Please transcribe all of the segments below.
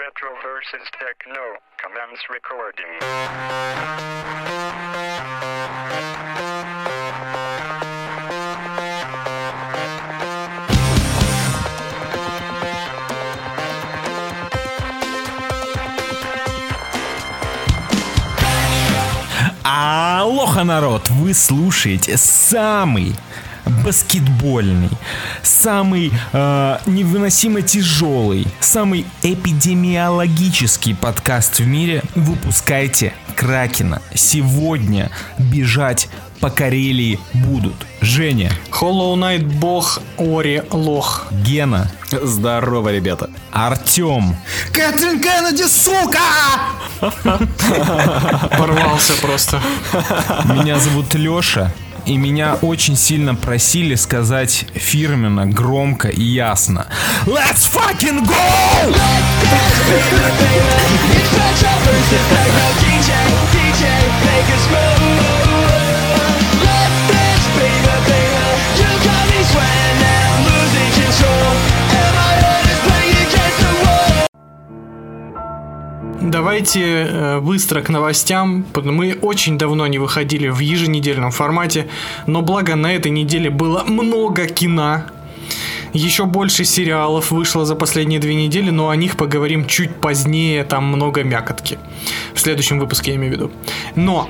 Retro versus Techno. Commence recording. Алоха, народ! Вы слушаете самый баскетбольный, самый э, невыносимо тяжелый, самый эпидемиологический подкаст в мире. Выпускайте Кракена. Сегодня бежать по Карелии будут. Женя, Hollow Knight бог Ори лох. Гена, Здорово, ребята. Артем, Кэтрин Кеннеди, сука! Порвался просто. меня зовут Леша. И меня очень сильно просили сказать фирменно, громко и ясно. Let's fucking go! Давайте э, быстро к новостям. Мы очень давно не выходили в еженедельном формате, но благо на этой неделе было много кино. Еще больше сериалов вышло за последние две недели, но о них поговорим чуть позднее, там много мякотки. В следующем выпуске я имею в виду. Но,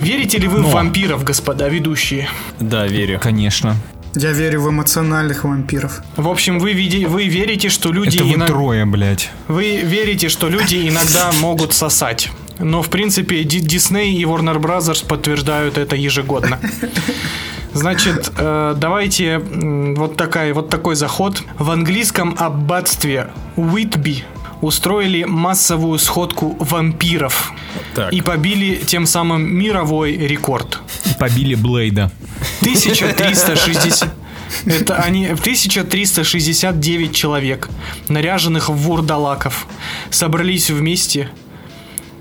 верите ли вы в вампиров, господа ведущие? Да, верю. Конечно. Я верю в эмоциональных вампиров. В общем, вы, види- вы верите, что люди... Это вы иногда- трое, блядь. Вы верите, что люди иногда могут сосать. Но, в принципе, Ди- Дисней и Warner Brothers подтверждают это ежегодно. Значит, э, давайте вот, такая, вот такой заход. В английском аббатстве Уитби устроили массовую сходку вампиров Так. и побили тем самым мировой рекорд. Побили Блейда. 1360... Это они 1369 человек, наряженных в вурдалаков, собрались вместе,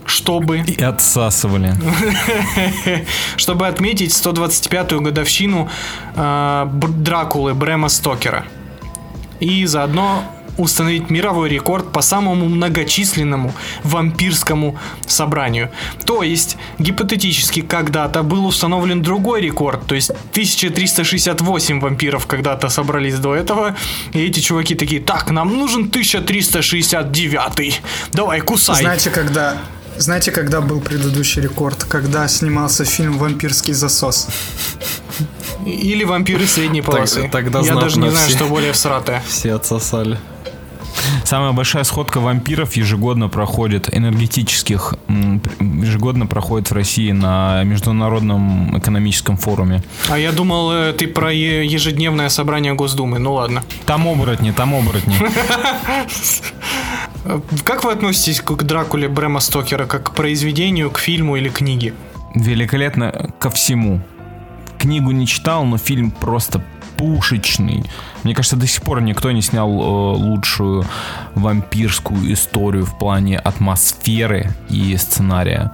чтобы, И отсасывали. чтобы отметить 125-ю годовщину э, Дракулы Брэма Стокера. И заодно установить мировой рекорд по самому многочисленному вампирскому собранию. То есть, гипотетически, когда-то был установлен другой рекорд, то есть 1368 вампиров когда-то собрались до этого, и эти чуваки такие, так, нам нужен 1369, давай, кусай. Знаете, когда... Знаете, когда был предыдущий рекорд? Когда снимался фильм «Вампирский засос». Или вампиры средней полосы. тогда Я даже не знаю, все. что более всратое. Все отсосали. Самая большая сходка вампиров ежегодно проходит, энергетических, ежегодно проходит в России на Международном экономическом форуме. А я думал, э, ты про ежедневное собрание Госдумы. Ну ладно. Там оборотни, там оборотни. Как вы относитесь к Дракуле Брэма Стокера? Как к произведению, к фильму или книге? Великолепно ко всему. Книгу не читал, но фильм просто пушечный. Мне кажется, до сих пор никто не снял э, лучшую вампирскую историю в плане атмосферы и сценария.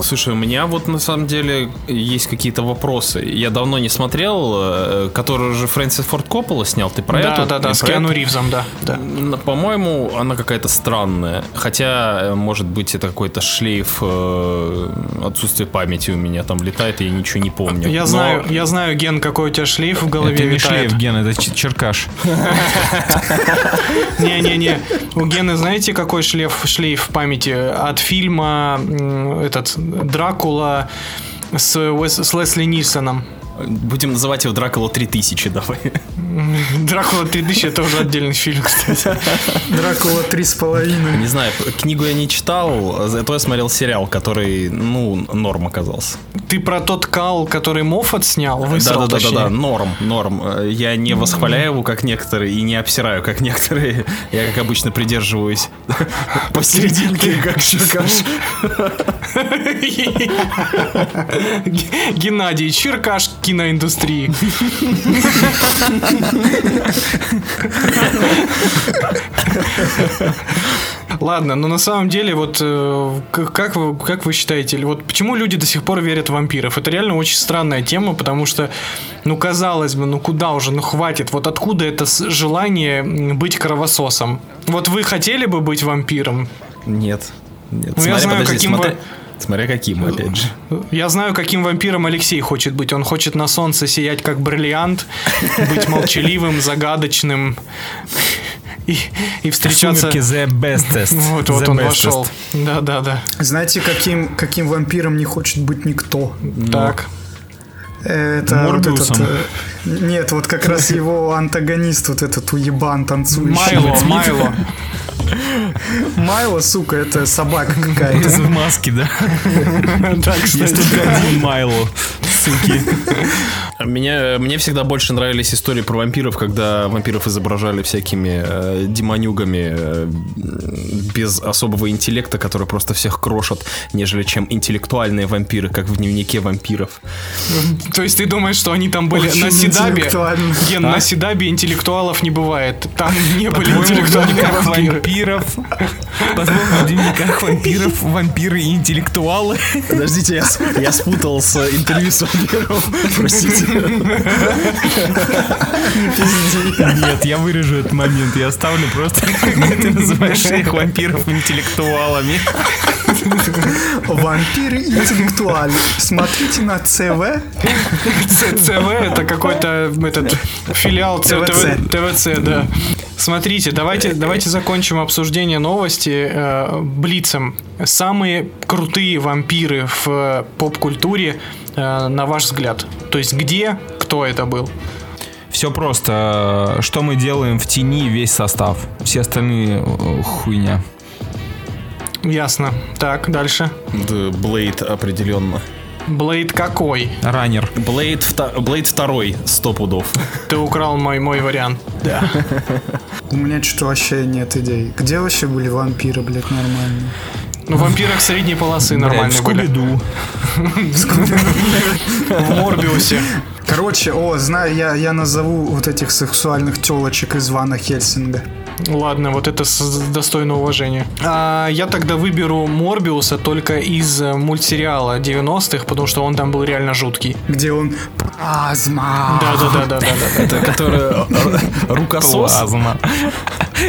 Слушай, у меня вот на самом деле есть какие-то вопросы. Я давно не смотрел, э, который уже Фрэнсис Форд Коппола снял. Ты про да, эту? да, да, Не с Киану эту? Ривзом, да. да. По-моему, она какая-то странная. Хотя, э, может быть, это какой-то шлейф э, отсутствия памяти у меня там летает, и я ничего не помню. Я Но- знаю, я знаю, Ген, какой у тебя шлейф в голове это не витает. шлейф, Ген, это черкаш. Не-не-не. У Гены знаете, какой шлейф, шлейф в памяти? От фильма этот Дракула с, с Лесли Нильсоном. Будем называть его Дракула 3000, давай. Дракула 3000 это уже отдельный фильм, кстати. Дракула три с половиной. Не знаю, книгу я не читал, зато я смотрел сериал, который, ну, норм оказался. Ты про тот кал, который Моффат снял? Высрал, Да-да-да, точнее. да, норм, норм. Э, Я не восхваляю его, как некоторые, и не обсираю, как некоторые. Я, как обычно, придерживаюсь посерединке, как черкаш. Геннадий Черкаш киноиндустрии. Ладно, но на самом деле, вот э, как вы, как вы считаете, вот почему люди до сих пор верят в вампиров? Это реально очень странная тема, потому что, ну, казалось бы, ну куда уже, ну хватит. Вот откуда это желание быть кровососом? Вот вы хотели бы быть вампиром? Нет. Нет. Ну, я знаю, каким смотря, во- смотря каким, опять же. Я знаю, каким вампиром Алексей хочет быть. Он хочет на солнце сиять как бриллиант, быть молчаливым, загадочным и, и встречаться... Сумерки the bestest. Вот, вот The он bestest. вошел. Да, да, да. Знаете, каким, каким вампиром не хочет быть никто? Так. Это Морбиусом? вот этот, э, нет, вот как раз его антагонист, вот этот уебан танцующий. Майло, Майло. Майло, сука, это собака Из какая-то. в маске, да? Да, Есть только один Майло. Суки. Меня, мне всегда больше нравились истории про вампиров, когда вампиров изображали всякими э, демонюгами э, без особого интеллекта, которые просто всех крошат, нежели чем интеллектуальные вампиры, как в дневнике вампиров. То есть ты думаешь, что они там были Очень Седабе? интеллектуально. Ген, на Седабе интеллектуалов не бывает. Там не были дневниках вампиры. вампиров По-твоему, в дневниках вампиров Вампиры и интеллектуалы Подождите, я, я спутал с интервью с вампиром. Простите. Нет, я вырежу этот момент Я оставлю просто Где ты называешь их вампиров интеллектуалами Вампиры интеллектуальны. Смотрите на ЦВ. ЦВ это какой-то этот филиал ТВЦ. Да. Смотрите, давайте, давайте закончим обсуждение новости э, блицем. Самые крутые вампиры в поп-культуре, э, на ваш взгляд. То есть где, кто это был? Все просто Что мы делаем в тени Весь состав Все остальные э, хуйня Ясно. Так, дальше. Да, Блейд определенно. Блейд какой? Раннер Блейд, Блейд второй, сто пудов. Ты украл мой, мой вариант. Да. У меня что-то вообще нет идей. Где вообще были вампиры, блядь, нормальные? Ну, в вампирах средней полосы нормально в были. Скуби-Ду В Морбиусе. Короче, о, знаю, я, я назову вот этих сексуальных телочек из Вана Хельсинга. Ладно, вот это с- достойно уважения. А, я тогда выберу Морбиуса только из э, мультсериала 90-х, потому что он там был реально жуткий. Где он плазма. Да-да-да-да-да. Это который рукосос. Плазма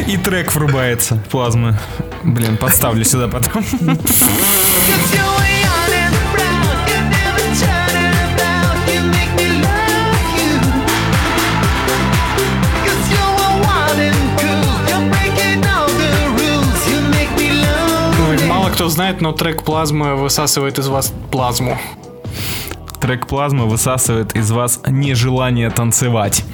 И трек врубается Плазмы Блин, подставлю сюда потом кто знает, но трек плазмы высасывает из вас плазму. Трек плазмы высасывает из вас нежелание танцевать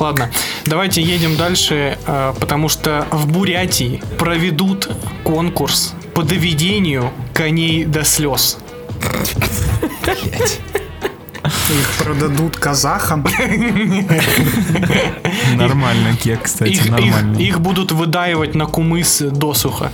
Ладно, давайте едем дальше, э, потому что в Бурятии проведут конкурс по доведению коней до слез. Их продадут казахам. Нормально, кек, кстати, нормально их будут выдаивать на кумыс досуха.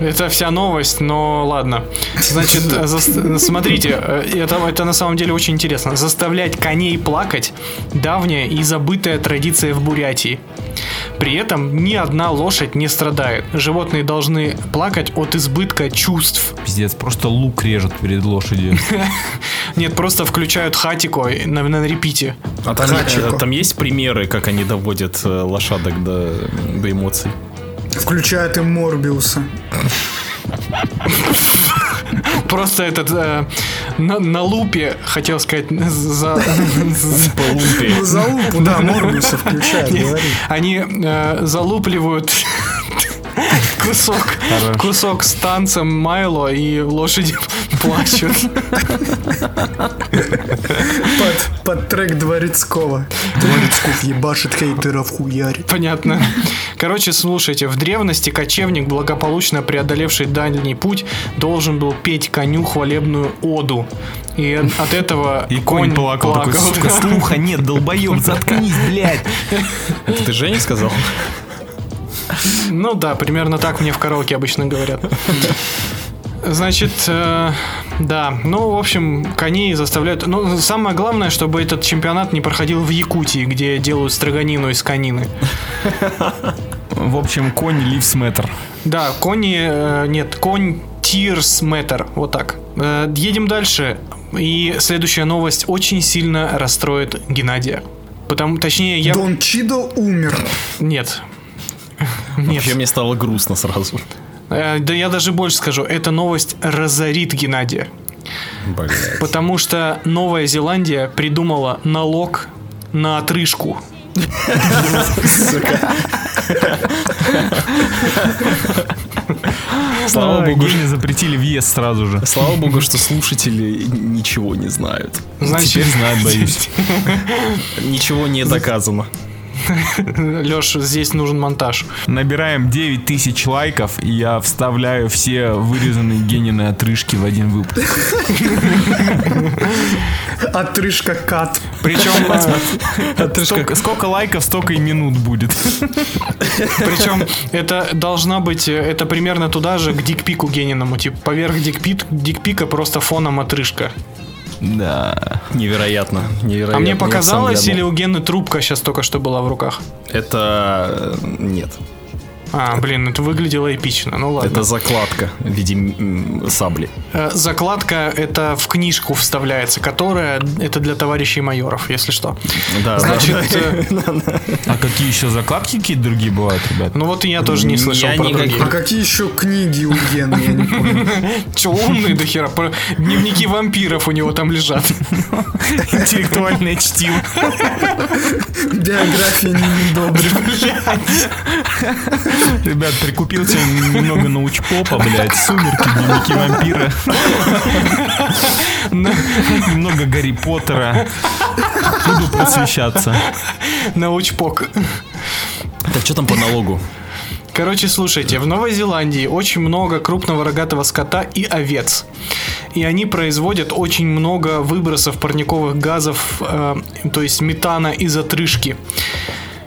Это вся новость, но ладно. Значит, зас- смотрите, э, это, это на самом деле очень интересно. Заставлять коней плакать – давняя и забытая традиция в Бурятии. При этом ни одна лошадь не страдает. Животные должны плакать от избытка чувств. Пиздец, просто лук режут перед лошадью Нет, просто включают хатико на, на репите. А там, э, там есть примеры, как они доводят э, лошадок до, до эмоций? Включают им Морбиуса. Просто этот э, на, на лупе, хотел сказать, за, за- Ну, за лупу, да, Морбиуса включают, говори. они э, залупливают кусок, кусок с танцем Майло, и лошади плачут. Под, под трек Дворецкого. Дворецков ебашит хейтеров хуярит. Понятно. Короче, слушайте, в древности кочевник, благополучно преодолевший дальний путь, должен был петь коню хвалебную оду. И от этого И конь плакал, такой, сука, слуха нет, долбоеб, заткнись, блядь. Это ты Жене сказал? Ну да, примерно так мне в караоке обычно говорят. Значит, э, Да, ну, в общем, коней заставляют... Ну, самое главное, чтобы этот чемпионат не проходил в Якутии, где делают строганину из конины. В общем, конь Lives Matter. Да, кони... э, нет, конь Tears Matter. Вот так. Э, едем дальше. И следующая новость очень сильно расстроит Геннадия. Потому, точнее, я... Дон Чидо умер. Нет. Нет. Вообще мне стало грустно сразу. Э, Да я даже больше скажу. Эта новость разорит Геннадия. Блядь. Потому что Новая Зеландия придумала налог на отрыжку. Слава А, богу, Гене запретили въезд сразу же. Слава богу, что слушатели ничего не знают. Значит, Теперь знают, боюсь. Ничего не доказано. Леш, здесь нужен монтаж. Набираем 9 тысяч лайков, и я вставляю все вырезанные Генины отрыжки в один выпуск. Отрыжка кат. Причем, Сколько, сколько лайков, столько и минут будет. причем это должна быть, это примерно туда же к дикпику Гениному. Типа поверх дикпик, дикпика просто фоном отрыжка. Да. Невероятно. Невероятно. А мне показалось, или у Гены трубка сейчас только что была в руках? Это... э, Нет. А, блин, это выглядело эпично. Ну ладно. Это закладка в виде сабли. Э, Закладка это в книжку вставляется, которая это для товарищей майоров, если что. Да, Значит, да. э, А какие еще закладки какие-то другие бывают, ребят? ну вот и я тоже не слышал Я про никак- другие. А какие еще книги у Гены, я не. Че, умный до хера? Дневники вампиров у него там лежат. Интеллектуальное чтиво. Биография не Добрев. Ребят, прикупил себе немного научпопа, блядь, сумерки, дневники вампира. Немного Гарри Поттера. Буду просвещаться. Научпок. Так что там по налогу? Короче, слушайте, в Новой Зеландии очень много крупного рогатого скота и овец. И они производят очень много выбросов парниковых газов, э, то есть метана из отрыжки.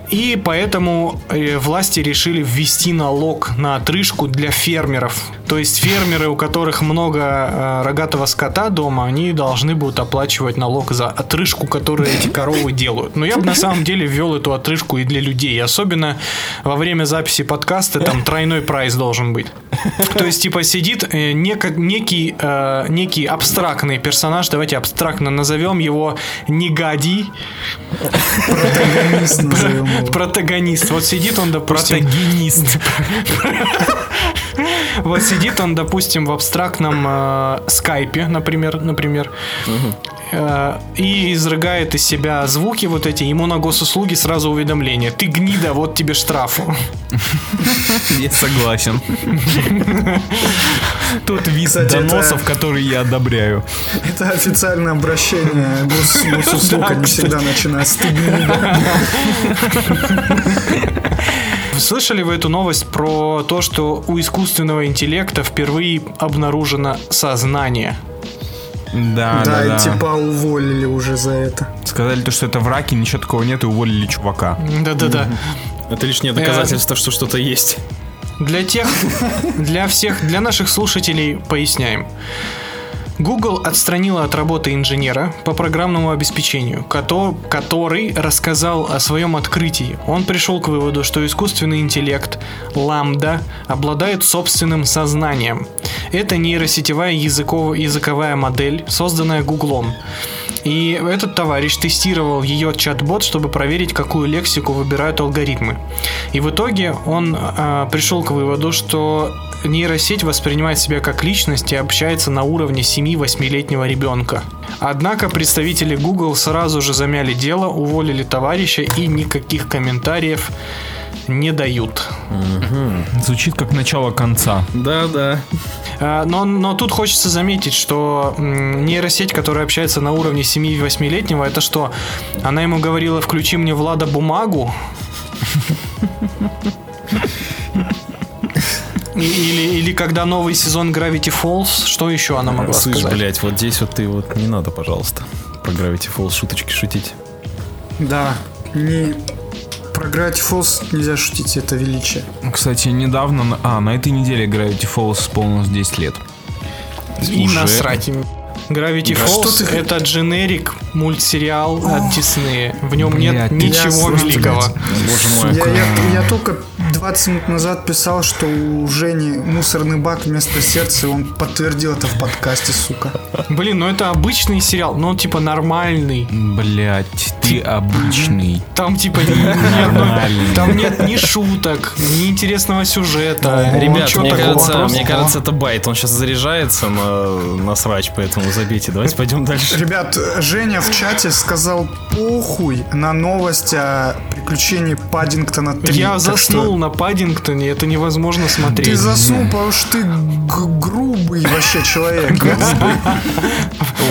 И поэтому э, власти решили ввести налог на отрыжку для фермеров. То есть фермеры, у которых много э, рогатого скота дома, они должны будут оплачивать налог за отрыжку, которую эти коровы делают. Но я бы на самом деле ввел эту отрыжку и для людей. Особенно во время записи подкаста там тройной прайс должен быть. То есть, типа, сидит э, некий, э, некий абстрактный персонаж, давайте абстрактно назовем его Негадий, Протагонист протагонист. Вот сидит он, допустим, Протагонист. вот сидит он, допустим, в абстрактном э, скайпе, например, например, э, и изрыгает из себя звуки вот эти, ему на госуслуги сразу уведомление. Ты гнида, вот тебе штраф. Я согласен. Тот вид Кстати, доносов, это- который я одобряю. Это официальное обращение гос- госуслуг, они всегда начинают с «ты гнида». Слышали вы эту новость про то, что у искусственного интеллекта впервые обнаружено сознание? Да, Да, да, да. типа уволили уже за это. Сказали то, что это враки, ничего такого нет, и уволили чувака. Да-да-да. Это лишнее доказательство, что что-то есть. Для тех, для всех, для наших слушателей поясняем. Google отстранила от работы инженера по программному обеспечению, кото- который рассказал о своем открытии. Он пришел к выводу, что искусственный интеллект Ламда обладает собственным сознанием. Это нейросетевая языков- языковая модель, созданная Гуглом. И этот товарищ тестировал ее чат-бот, чтобы проверить, какую лексику выбирают алгоритмы. И в итоге он а, пришел к выводу, что нейросеть воспринимает себя как личность и общается на уровне 7-8-летнего ребенка. Однако представители Google сразу же замяли дело, уволили товарища и никаких комментариев не дают. Звучит как начало конца. Да, да. Но, но тут хочется заметить, что нейросеть, которая общается на уровне 7-8-летнего, это что? Она ему говорила, включи мне Влада бумагу? Или, или когда новый сезон Gravity Falls, что еще она могла Слышь, сказать? блядь, вот здесь вот ты вот не надо, пожалуйста, про Gravity Falls шуточки шутить. Да, не... Про Gravity Falls нельзя шутить, это величие. Кстати, недавно, а, на этой неделе Gravity Falls исполнилось 10 лет. И Уже. насрать им. Gravity Falls ты- это дженерик мультсериал от Диснея. В нем нет Блядь, ничего я- великого. Боже мой. Я, я- я только 20 минут назад писал, что у Жени мусорный бак вместо сердца, и он подтвердил это в подкасте, сука. Блин, ну это обычный сериал, но он типа нормальный. Блять, ты обычный. Там типа ни, ни одной- Нормальный. там нет ни шуток, ни интересного сюжета. Ребят, мне кажется, мне кажется, это байт. Он сейчас заряжается на, на срач, поэтому забейте. Давайте пойдем дальше. Ребят, Женя в чате сказал похуй на новость о приключении Паддингтона 3. Я заснул что на Паддингтоне, это невозможно смотреть. Ты заснул, потому что ты г- грубый вообще человек.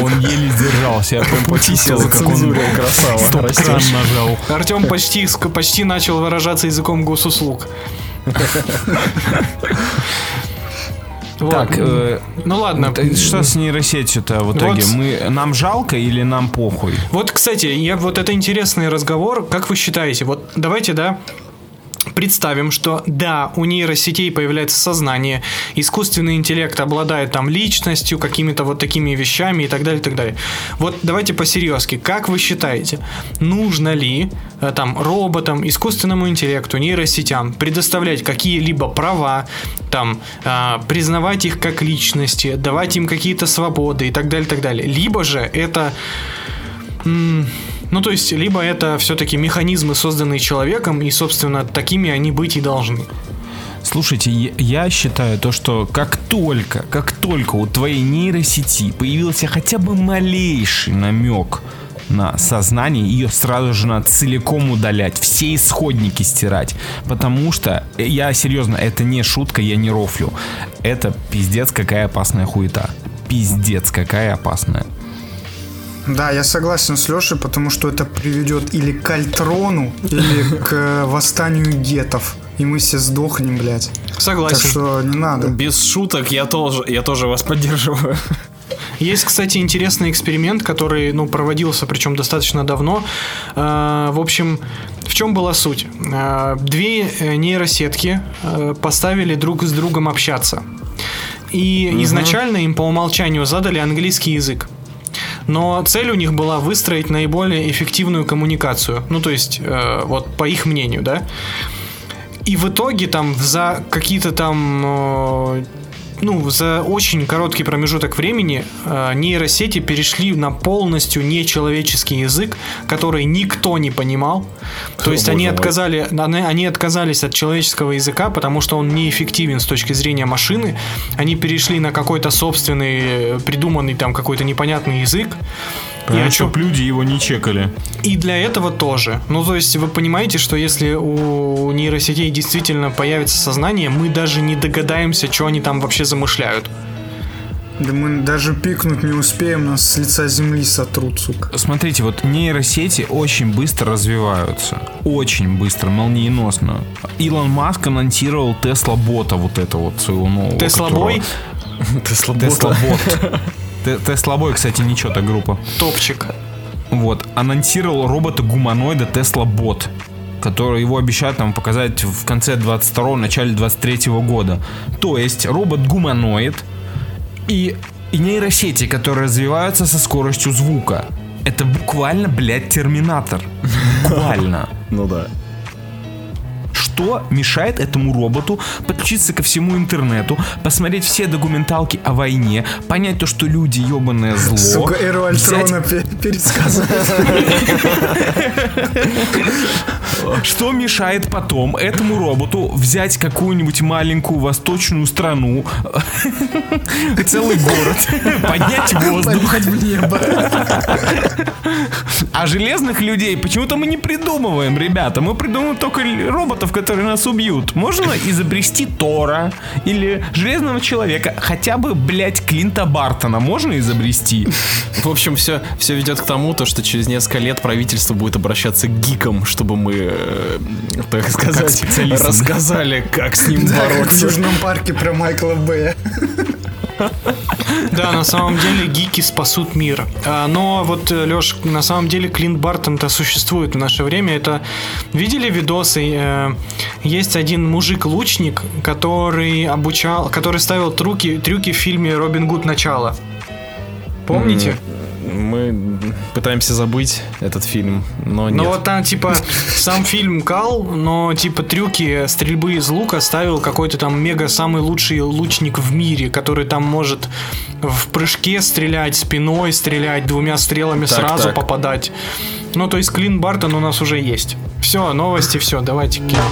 Он еле сдержался, я прям почувствовал, как он красава. стоп-кран нажал. Артем почти, почти начал выражаться языком госуслуг. Вот. Так, э, ну ладно. что с нейросетью-то в итоге? Вот. Мы, нам жалко или нам похуй? Вот, кстати, я вот это интересный разговор. Как вы считаете? Вот давайте, да, представим, что да, у нейросетей появляется сознание, искусственный интеллект обладает там личностью, какими-то вот такими вещами и так далее, и так далее. Вот давайте по-серьезки. Как вы считаете, нужно ли э, там роботам, искусственному интеллекту, нейросетям предоставлять какие-либо права, там, а, признавать их как личности, давать им какие-то свободы и так далее, и так далее. Либо же это М, Ну, то есть, либо это все-таки механизмы, созданные человеком, и, собственно, такими они быть и должны. Слушайте, я- считаю то, что как только, как только у твоей нейросети появился хотя бы малейший намек на сознание, ее сразу же надо целиком удалять, все исходники стирать. Потому что, э, я серьезно, это не шутка, я не рофлю. Это пиздец какая опасная хуета. Пиздец какая опасная. Да, я согласен с Лешей, потому что это приведет или к Альтрону, или к э, восстанию гетов. И мы все сдохнем, блядь. Так Согласен. что не надо. Без шуток я тоже, я тоже вас поддерживаю. Есть, кстати, интересный эксперимент, который, ну, проводился, причем достаточно давно. Э, В общем, в чем была суть? Э, Две нейросетки поставили друг с другом общаться. И изначально им по умолчанию задали английский язык. Но цель у них была выстроить наиболее эффективную коммуникацию. Ну, то есть, э, вот по их мнению, да. И в итоге там за какие-то там э, ну, за очень короткий промежуток времени э, нейросети перешли на полностью нечеловеческий язык, который никто не понимал. То есть они отказали, они, они отказались от человеческого языка, потому что он неэффективен с точки зрения машины. Они перешли на какой-то собственный, э, придуманный там какой-то непонятный язык. И о чем- чтоб люди его не чекали. и для этого тоже. Ну, то есть вы понимаете, что если у нейросетей действительно появится сознание, мы даже не догадаемся, что они там вообще замышляют. Да мы даже пикнуть не успеем, нас с лица земли сотрут, сука. Смотрите, вот нейросети очень быстро развиваются. Очень быстро, молниеносно. Илон Маск анонсировал Tesla Bot а вот это вот своего нового. Тесла которого- Boy, Tesla Bot. Tesla Boy, кстати, ничего так группа. топчик. Вот, анонсировал робота-гуманоида Tesla Bot, который его обещают нам показать в конце 22 начале 23 года. То есть робот-гуманоид и, и нейросети, которые развиваются со скоростью звука. Это буквально, блядь, терминатор. Буквально. Ну да. Что мешает этому роботу подключиться ко всему интернету, посмотреть все документалки о войне, понять то, что люди ебаное зло. Сука, Эру Альтрона пе- пересказывать. Что мешает потом этому роботу взять какую-нибудь маленькую восточную страну, целый город, поднять воздух, в небо. а железных людей почему-то мы не придумываем, ребята. Мы придумываем только роботов, которые нас убьют. Можно изобрести Тора или Железного Человека. Хотя бы, блядь, Клинта Бартона можно изобрести. В общем, все, все ведет к тому, то, что через несколько лет правительство будет обращаться к гикам, чтобы мы, э, так сказать, рассказали, как с ним как в бороться. Южном парке про Майкла Бэя. Да, на самом деле гики спасут мир. А, Но вот, Леш, на самом деле Клинт Бартон-то существует в наше время. Это видели видосы? э, есть один мужик-лучник, который обучал, который ставил трюки, трюки в фильме Робин Гуд Начало. Помните? Мы пытаемся забыть этот фильм, но Ну нет. вот там типа сам фильм кал, но типа трюки стрельбы из лука ставил какой-то там мега самый лучший лучник в мире, который там может в прыжке стрелять, спиной стрелять, двумя стрелами Так, сразу так. попадать. Ну то есть Клин Бартон у нас уже есть. Все, новости, все, давайте кино.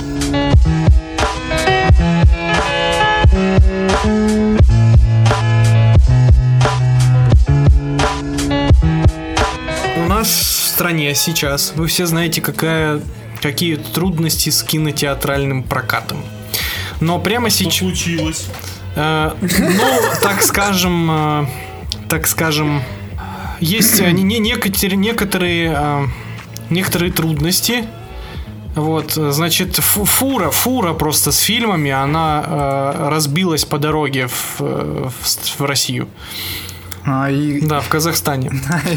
Стране сейчас, вы все знаете, какая, какие трудности с кинотеатральным прокатом. Но прямо сейчас... случилось? Э, ну, так скажем, э, так скажем, есть не, не- некотер- некоторые, э, некоторые трудности. Вот, значит, фу- фура, фура просто с фильмами, она э, разбилась по дороге в, э, в в Россию. А, и, Да, в Казахстане.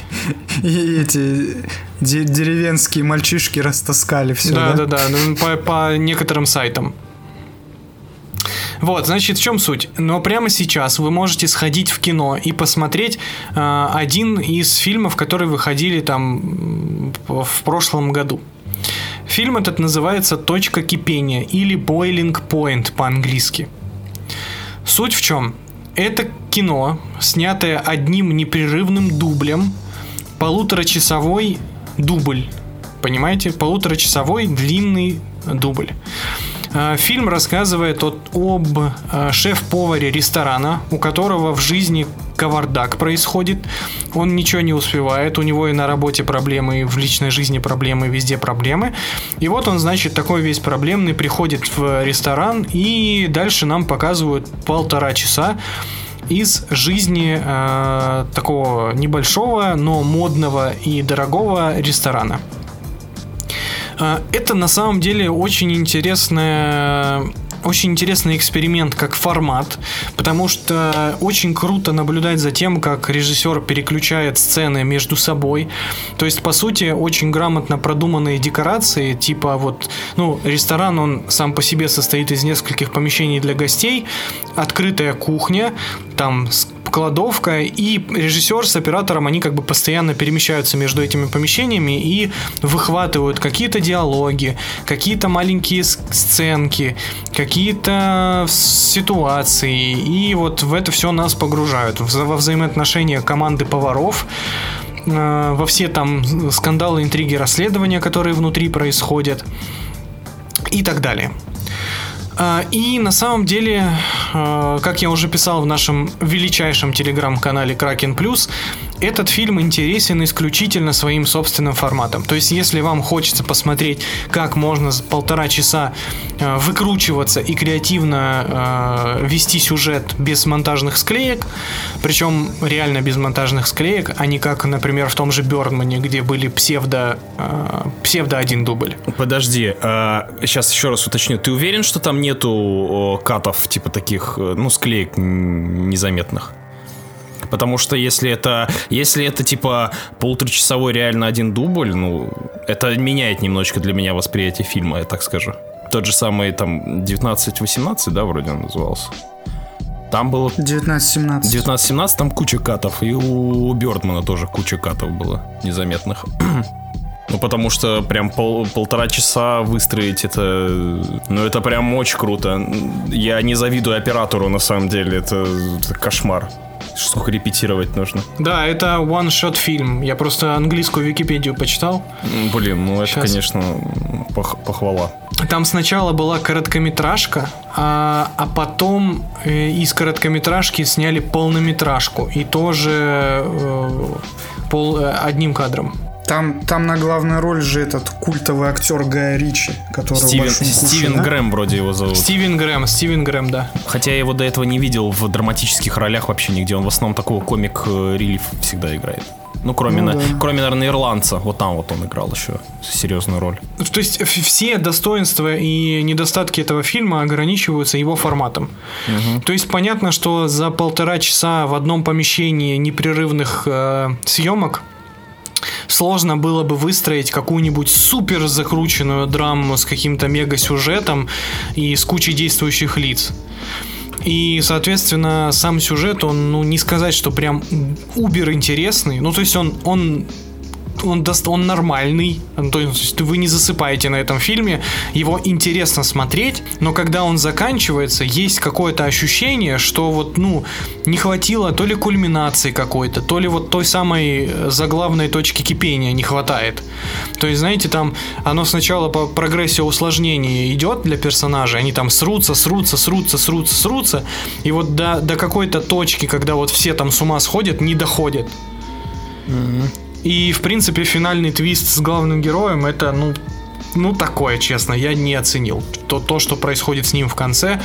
и эти де- деревенские мальчишки растаскали все, да, да? да, да, ну, по, по некоторым сайтам. Вот, значит, в чем суть? Но прямо сейчас вы можете сходить в кино и посмотреть э, один из фильмов, которые выходили там в прошлом году. Фильм этот называется «Точка кипения» или «Boiling Point» по-английски. Суть в чем? Это кино, снятое одним непрерывным дублем, полуторачасовой дубль. Понимаете? Полуторачасовой длинный дубль. Э, Фильм рассказывает от, об э, шеф-поваре ресторана, у которого в жизни кавардак происходит. Он ничего не успевает, у него и на работе проблемы, и в личной жизни проблемы, везде проблемы. И вот он, значит, такой весь проблемный, приходит в ресторан, и дальше нам показывают полтора часа из жизни э, такого небольшого, но модного и дорогого ресторана. Э, Это на самом деле очень интересная очень интересный эксперимент как формат, потому что очень круто наблюдать за тем, как режиссер переключает сцены между собой. То есть, по сути, очень грамотно продуманные декорации, типа вот, ну, ресторан, он сам по себе состоит из нескольких помещений для гостей, открытая кухня, там кладовка, и режиссер с оператором, они как бы постоянно перемещаются между этими помещениями и выхватывают какие-то диалоги, какие-то маленькие сценки, какие-то ситуации, и вот в это все нас погружают, во взаимоотношения команды поваров, э, во все там скандалы, интриги, расследования, которые внутри происходят, и так далее. А, И на самом деле, э, как я уже писал в нашем величайшем телеграм-канале Кракен Плюс, этот фильм интересен исключительно своим собственным форматом. То есть, если вам хочется посмотреть, как можно за полтора часа э, выкручиваться и креативно э, вести сюжет без монтажных склеек, причем реально без монтажных склеек, а не как, например, в том же Бернмане, где были псевдо, э, псевдо один дубль. Подожди, сейчас еще раз уточню. Ты уверен, что там нету о, катов, типа таких, э, ну, склеек незаметных? Потому что если это, если это типа полуторачасовой реально один дубль, ну, это меняет немножечко для меня восприятие фильма, я так скажу. Тот же самый там 19-18, да, вроде он назывался. Там было 19-17. 19-17, там куча катов, и у Бёрдмана тоже куча катов было незаметных. Ну, потому что прям пол- полтора часа выстроить это... Ну, это прям очень круто. Я не завидую оператору, на самом деле. Это, это кошмар. Сколько репетировать нужно. Да, это one-shot фильм. Я просто английскую Википедию почитал. Блин, ну это, Щас. конечно, пох- похвала. Там сначала была короткометражка, а, а потом э, из короткометражки сняли полнометражку. И тоже э, пол, э, одним кадром. Там, там на главной роль же этот культовый актер Гая Ричи, который Стивен, Стивен да? Грэм вроде его зовут. Стивен Грэм, Стивен Грэм, да. Хотя я его до этого не видел в драматических ролях вообще нигде. Он в основном такого комик-релиф всегда играет. Ну, кроме, Ну на- да. кроме, наверное, ирландца. Вот там вот он играл еще серьезную роль. То есть все достоинства и недостатки этого фильма ограничиваются его форматом. То есть понятно, что за полтора часа в одном помещении непрерывных э, съемок сложно было бы выстроить какую-нибудь супер закрученную драму с каким-то мега сюжетом и с кучей действующих лиц. И, соответственно, сам сюжет, он, ну, не сказать, что прям убер интересный. Ну, то есть он, он он, дост- он нормальный, ну, то есть вы не засыпаете на этом фильме, его интересно смотреть, но когда он заканчивается, есть какое-то ощущение, что вот, ну, не хватило то ли кульминации какой-то, то ли вот той самой э, заглавной точки кипения не хватает. То есть, знаете, там оно сначала по прогрессии усложнения идет для персонажей, они там срутся, срутся, срутся, срутся, срутся, и вот до, до какой-то точки, когда вот все там с ума сходят, не доходят. И, в принципе, финальный твист с главным героем это, ну, ну такое, честно, я не оценил. То, то, что происходит с ним в конце,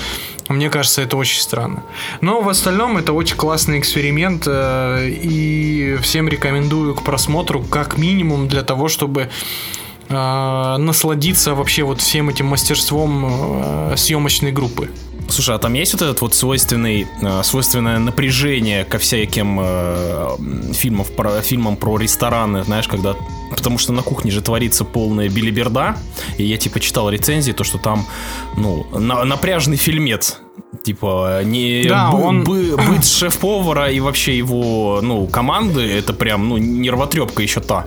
мне кажется, это очень странно. Но в остальном это очень классный эксперимент, э, и всем рекомендую к просмотру, как минимум для того, чтобы насладиться вообще вот всем этим мастерством э, съемочной группы. Слушай, а там есть вот этот вот свойственный, э, свойственное напряжение ко всяким э, фильмов про, фильмам про рестораны, знаешь, когда... Потому что на кухне же творится полная билиберда, и я, типа, читал рецензии, то, что там, ну, на- напряжный фильмец. Типа, не Да, бы- он- бы- быт шеф-повара и вообще его, ну, команды, это прям, ну, нервотрепка еще та.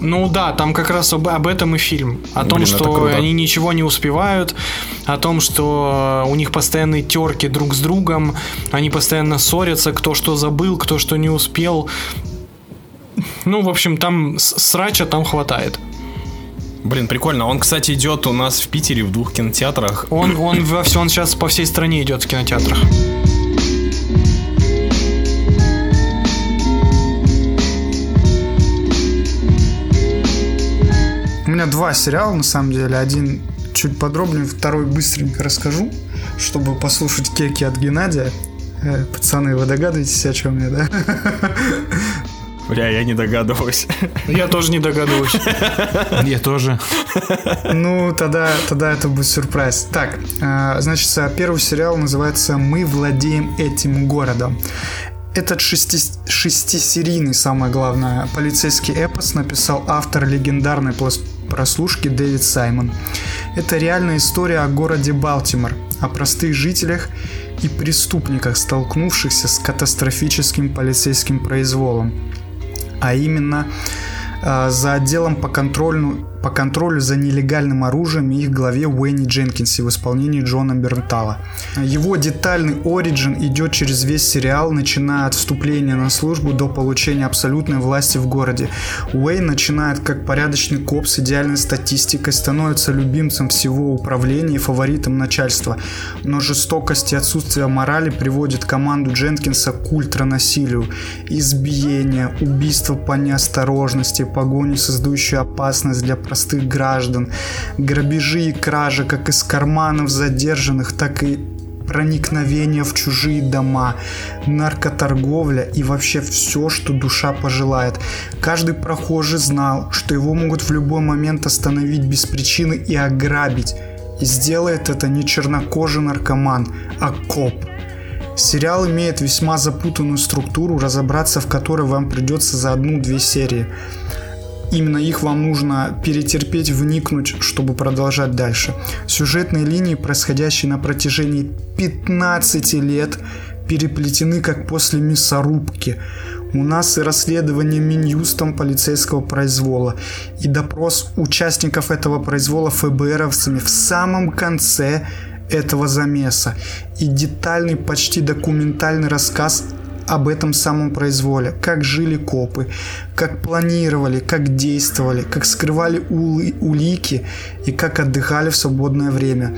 Ну да, там как раз об, об этом и фильм. О том, Блин, что они ничего не успевают, о том, что у них постоянные терки друг с другом, они постоянно ссорятся, кто что забыл, кто что не успел. Ну, в общем, там срача там хватает. Блин, прикольно. Он, кстати, идет у нас в Питере в двух кинотеатрах. Он, он, во всё- он сейчас по всей стране идет в кинотеатрах. Меня два сериала, на самом деле. Один чуть подробнее, второй быстренько расскажу, чтобы послушать кеки от Геннадия. Э, пацаны, вы догадываетесь, о чем я, да? Бля, я не догадываюсь. Я тоже не догадываюсь. Я тоже. Ну, тогда, тогда это будет сюрприз. Так, э, значит, э, первый сериал называется «Мы владеем этим городом». Этот шести- шестисерийный, самое главное, полицейский эпос написал автор легендарной плас- прослушки Дэвид Саймон. Это реальная история о городе Балтимор, о простых жителях и преступниках, столкнувшихся с катастрофическим полицейским произволом а именно э, за отделом по контролю, по контролю за нелегальным оружием и их главе Уэйни Дженкинсе в исполнении Джона Бернтала. Его детальный оригин идет через весь сериал, начиная от вступления на службу до получения абсолютной власти в городе. Уэйн начинает как порядочный коп с идеальной статистикой, становится любимцем всего управления и фаворитом начальства. Но жестокость и отсутствие морали приводит команду Дженкинса к ультранасилию. Избиение, убийство по неосторожности, погоню, создающую опасность для простых граждан, грабежи и кражи как из карманов задержанных, так и проникновение в чужие дома, наркоторговля и вообще все, что душа пожелает. Каждый прохожий знал, что его могут в любой момент остановить без причины и ограбить. И сделает это не чернокожий наркоман, а коп. Сериал имеет весьма запутанную структуру, разобраться в которой вам придется за одну-две серии. Именно их вам нужно перетерпеть, вникнуть, чтобы продолжать дальше. Сюжетные линии, происходящие на протяжении 15 лет, переплетены как после мясорубки. У нас и расследование Минюстом полицейского произвола, и допрос участников этого произвола ФБРовцами в самом конце этого замеса, и детальный, почти документальный рассказ об этом самом произволе, как жили копы, как планировали, как действовали, как скрывали улы- улики и как отдыхали в свободное время.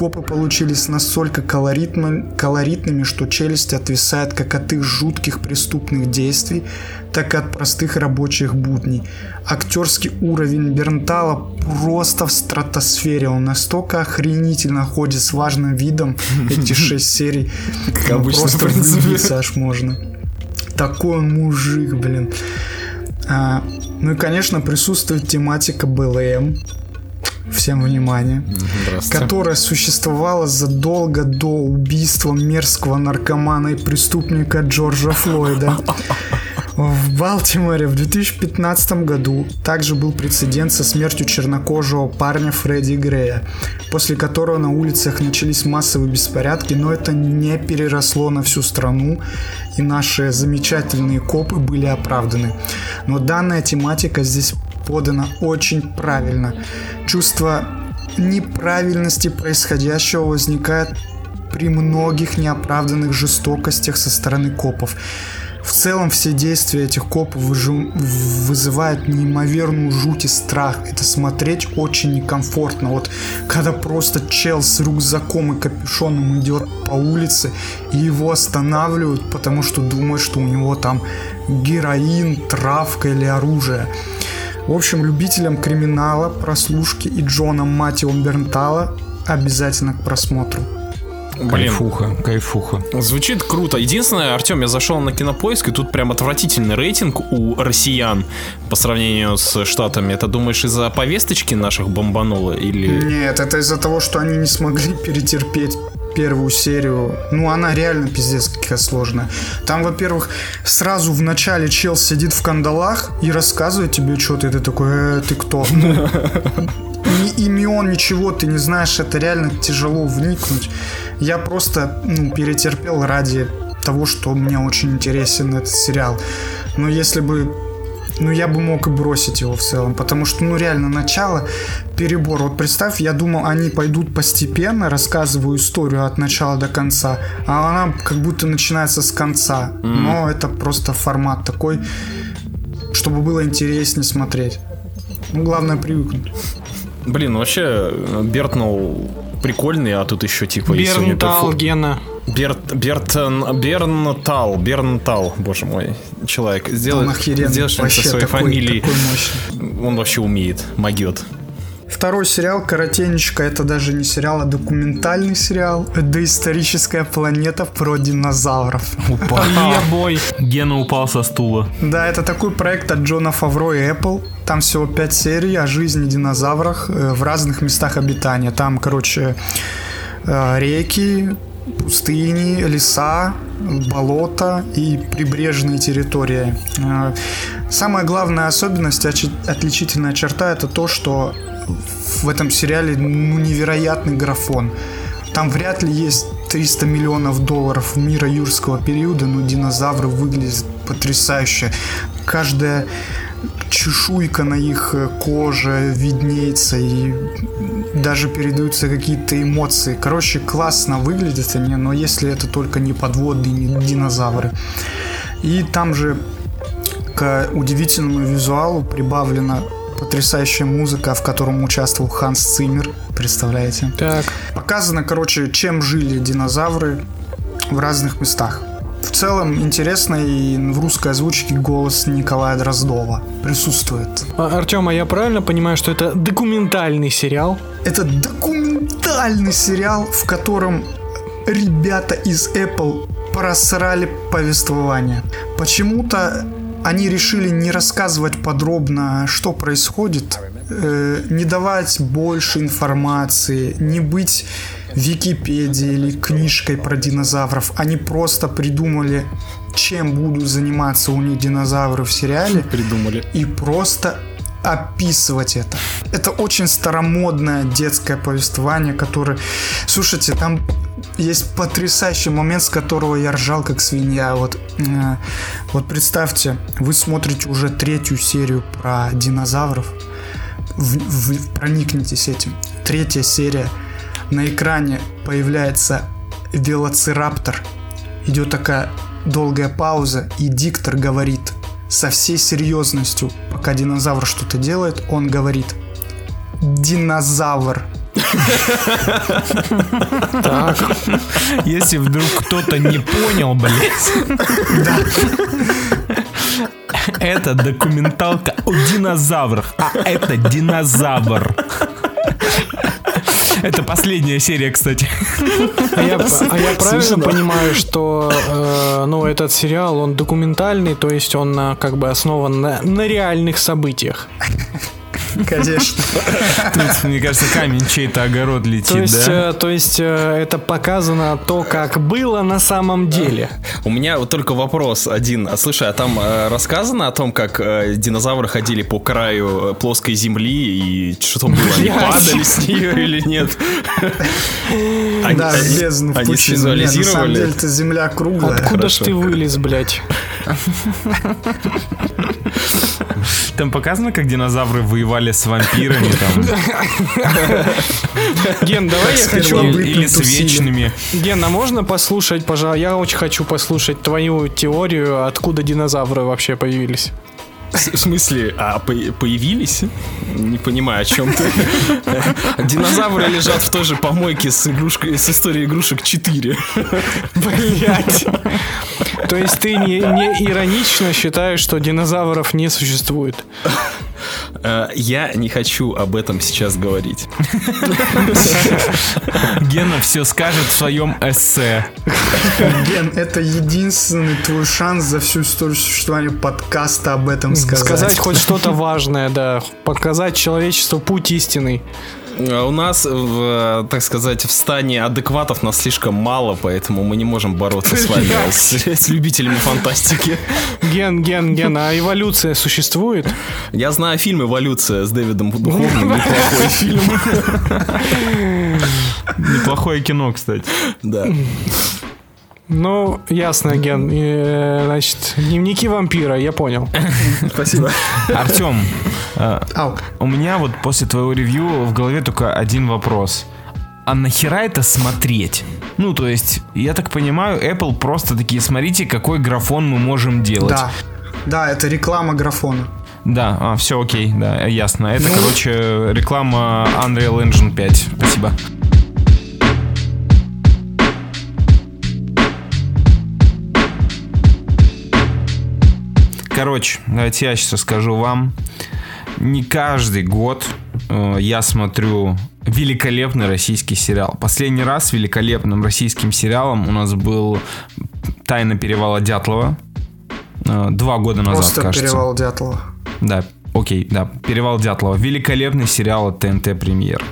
Копы получились настолько колоритно- колоритными, что челюсть отвисает как от их жутких преступных действий, так и от простых рабочих будней. Актерский уровень Бернтала просто в стратосфере. Он настолько охренительно ходит с важным видом эти шесть серий. Ну, обычно, Просто влюбиться аж можно. Такой он мужик, блин. А, ну и, конечно, присутствует тематика БЛМ. Всем внимание которая существовала задолго до убийства мерзкого наркомана и преступника Джорджа Флойда. В Балтиморе в 2015 году также был прецедент со смертью чернокожего парня Фредди Грея, после которого на улицах начались массовые беспорядки, но это не переросло на всю страну, и наши замечательные копы были оправданы. Но данная тематика здесь подана очень правильно. Чувство неправильности происходящего возникает при многих неоправданных жестокостях со стороны копов. В целом все действия этих копов вызывают неимоверную жуть и страх. Это смотреть очень некомфортно. Вот когда просто чел с рюкзаком и капюшоном идет по улице и его останавливают, потому что думают, что у него там героин, травка или оружие. В общем, любителям криминала, прослушки и Джона Матио Бернтала обязательно к просмотру. Блин, Кайфуха, кайфуха. Звучит круто. Единственное, Артем, я зашел на кинопоиск, и тут прям отвратительный рейтинг у россиян по сравнению с штатами. Это думаешь из-за повесточки наших бомбануло или... Нет, это из-за того, что они не смогли перетерпеть первую серию. Ну, она реально пиздец какая сложная. Там, во-первых, сразу в начале чел сидит в кандалах и рассказывает тебе что-то, и ты такой, э, ты кто? Ни имен, ничего ты не знаешь, это реально тяжело вникнуть. Я просто ну, перетерпел ради того, что мне очень интересен этот сериал. Но если бы ну, я бы мог и бросить его в целом, потому что, ну, реально, начало, перебор. Вот представь, я думал, они пойдут постепенно, рассказываю историю от начала до конца, а она как будто начинается с конца. Но это просто формат такой, чтобы было интереснее смотреть. Ну, главное привыкнуть. Блин, вообще, э, Бертнул прикольный, а тут еще типа... если у него Бернтал, перфо- Гена. Берт, Бертон, Бернтал, Бернтал, боже мой, человек, сделай, Он сделай что-нибудь со вообще своей такой, фамилией. такой. Он вообще умеет, могет. Второй сериал «Коротенечко» — это даже не сериал, а документальный сериал. Доисторическая планета про динозавров. Упал. Ебой. Гена упал со стула. Да, это такой проект от Джона Фавро и Apple. Там всего 5 серий о жизни динозаврах э, в разных местах обитания. Там, короче, э, реки, пустыни, леса, болота и прибрежные территории. Э, Самая главная особенность, отличительная черта, это то, что в этом сериале ну, невероятный графон. Там вряд ли есть 300 миллионов долларов мира юрского периода, но динозавры выглядят потрясающе. Каждая чешуйка на их э, коже виднеется и даже передаются какие-то эмоции. Короче, классно выглядят они, но если это только не подводные не динозавры. И там же к удивительному визуалу прибавлена потрясающая музыка, в котором участвовал Ханс Циммер, представляете? Так. Показано, короче, чем жили динозавры в разных местах. В целом интересно и в русской озвучке голос Николая Дроздова присутствует. А, Артем, а я правильно понимаю, что это документальный сериал? Это документальный сериал, в котором ребята из Apple просрали повествование. Почему-то они решили не рассказывать подробно, что происходит, э, не давать больше информации, не быть Википедией или книжкой про динозавров. Они просто придумали, чем будут заниматься у них динозавры в сериале Придумали. и просто описывать это. Это очень старомодное детское повествование, которое... Слушайте, там есть потрясающий момент, с которого я ржал как свинья. Вот, э, вот представьте, вы смотрите уже третью серию про динозавров. В- в- проникнитесь этим. Третья серия. На экране появляется велоцираптор. Идет такая долгая пауза, и диктор говорит со всей серьезностью, пока динозавр что-то делает, он говорит «Динозавр». Если вдруг кто-то не понял, блядь. Это документалка о динозаврах, а это динозавр. Это последняя серия, кстати. А я, а я правильно понимаю, что э, ну, этот сериал, он документальный, то есть он э, как бы основан на, на реальных событиях. Конечно. Тут, мне кажется, камень чей-то огород То летит, есть, да? э, то есть э, это показано то, как было на самом деле. У меня вот только вопрос один. А слушай, а там э, рассказано о том, как динозавры ходили по краю плоской земли и что было? Они падали с нее или нет? Они- Да, бездну Они На самом свизуализировали? деле-то земля круглая. Откуда ж ты вылез, блядь? Там показано, как динозавры воевали с вампирами там, Ген, давай я хочу... или с вечными. Ген, а можно послушать, пожалуйста? Я очень хочу послушать твою теорию, откуда динозавры вообще появились. В смысле, а по- появились? Не понимаю, о чем ты. Динозавры лежат в той же помойке с, игрушкой, с историей игрушек 4. Блять. То есть ты не, не иронично считаешь, что динозавров не существует? Э, Я не хочу об этом сейчас говорить. Гена все скажет в своем эссе. Ген, это единственный твой шанс за всю историю существования подкаста об этом сказать. Сказать хоть что-то важное, да. Показать человечеству путь истинный. Э, У нас, в, так сказать, в стане адекватов нас слишком мало, поэтому мы не можем бороться с вами, с, с любителями фантастики. Ген, ген, ген, а эволюция существует? Я знаю фильм «Эволюция» с Дэвидом Духовным, неплохой фильм. Неплохое кино, кстати. Да. Ну, ясно, Ген. Э, Значит, дневники вампира, я понял. Спасибо. Артем, э, у меня вот после твоего ревью в голове только один вопрос. А нахера это смотреть? Ну, то есть, я так понимаю, Apple просто такие, смотрите, какой графон мы можем делать. Да. Да, это реклама графона. Да, а, все окей, да, ясно. Это, короче, реклама Unreal Engine 5. Спасибо. Короче, давайте я сейчас расскажу вам. Не каждый год э, я смотрю великолепный российский сериал. Последний раз великолепным российским сериалом у нас был «Тайна перевала Дятлова». Э, Два года назад, Просто кажется. перевал Дятлова. Да, окей, да. Перевал Дятлова. Великолепный сериал от ТНТ Премьер.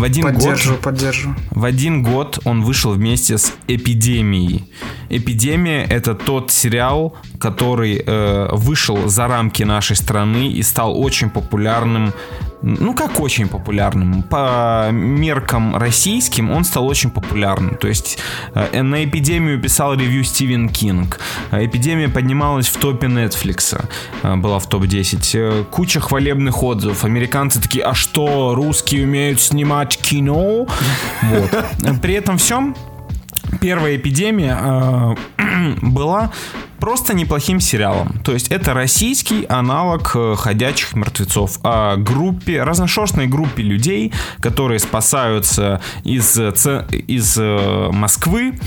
В один Поддерживаю, год, поддерживаю. в один год он вышел вместе с Эпидемией. Эпидемия это тот сериал, который э, вышел за рамки нашей страны и стал очень популярным. Ну как очень популярным? По меркам российским он стал очень популярным. То есть э, на эпидемию писал ревью Стивен Кинг. Э, Эпидемия поднималась в топе Netflix. э, Была в топ-10. Э, Куча хвалебных отзывов. Американцы такие, а что, русские умеют снимать кино? Вот. При этом всем первая эпидемия э, была просто неплохим сериалом. То есть это российский аналог э, «Ходячих мертвецов» о группе, разношерстной группе людей, которые спасаются из, э, из э, Москвы,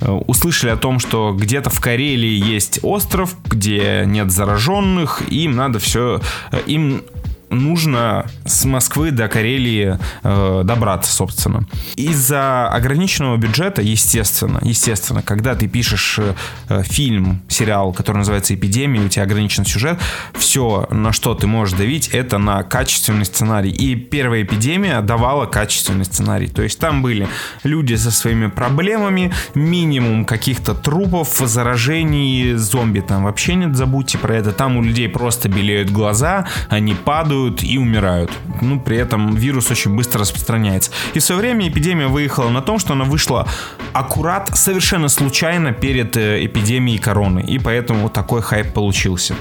услышали о том, что где-то в Карелии есть остров, где нет зараженных, им надо все, им нужно с Москвы до Карелии э, добраться, собственно. Из-за ограниченного бюджета, естественно, естественно, когда ты пишешь э, фильм, сериал, который называется «Эпидемия», у тебя ограничен сюжет, все, на что ты можешь давить, это на качественный сценарий. И первая «Эпидемия» давала качественный сценарий. То есть там были люди со своими проблемами, минимум каких-то трупов, заражений, зомби там вообще нет, забудьте про это. Там у людей просто белеют глаза, они падают и умирают. Ну, при этом вирус очень быстро распространяется. И в свое время эпидемия выехала на том, что она вышла аккурат, совершенно случайно перед э, эпидемией короны. И поэтому вот такой хайп получился.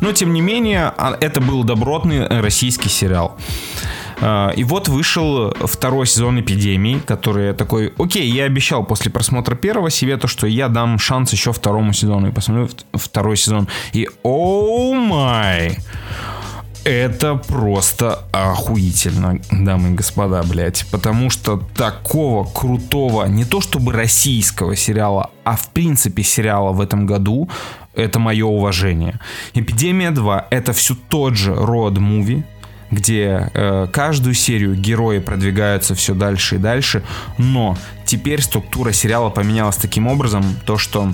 Но, тем не менее, а, это был добротный э, российский сериал. А, И вот вышел второй сезон «Эпидемии», который такой, окей, я обещал после просмотра первого себе то, что я дам шанс еще второму сезону. И посмотрю второй сезон. И о май! Это просто охуительно, дамы и господа, блядь. Потому что такого крутого, не то чтобы российского сериала, а в принципе сериала в этом году, это мое уважение. «Эпидемия 2» — это все тот же род-муви, где э, каждую серию герои продвигаются все дальше и дальше, но теперь структура сериала поменялась таким образом, то что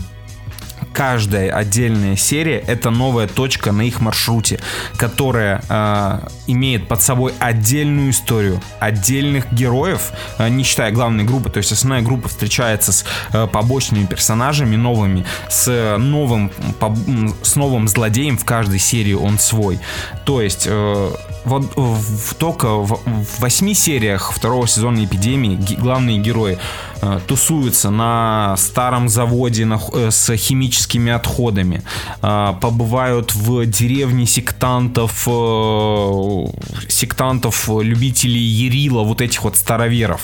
каждая отдельная серия это новая точка на их маршруте, которая э, имеет под собой отдельную историю, отдельных героев, э, не считая главной группы, то есть основная группа встречается с э, побочными персонажами новыми, с новым, м, с новым злодеем в каждой серии он свой. То есть э, вот в- только в, в восьми сериях второго сезона эпидемии главные герои э, тусуются на старом заводе нах- э, с химическими отходами, э, побывают в деревне сектантов, э, сектантов, э, любителей Ерила, вот этих вот староверов.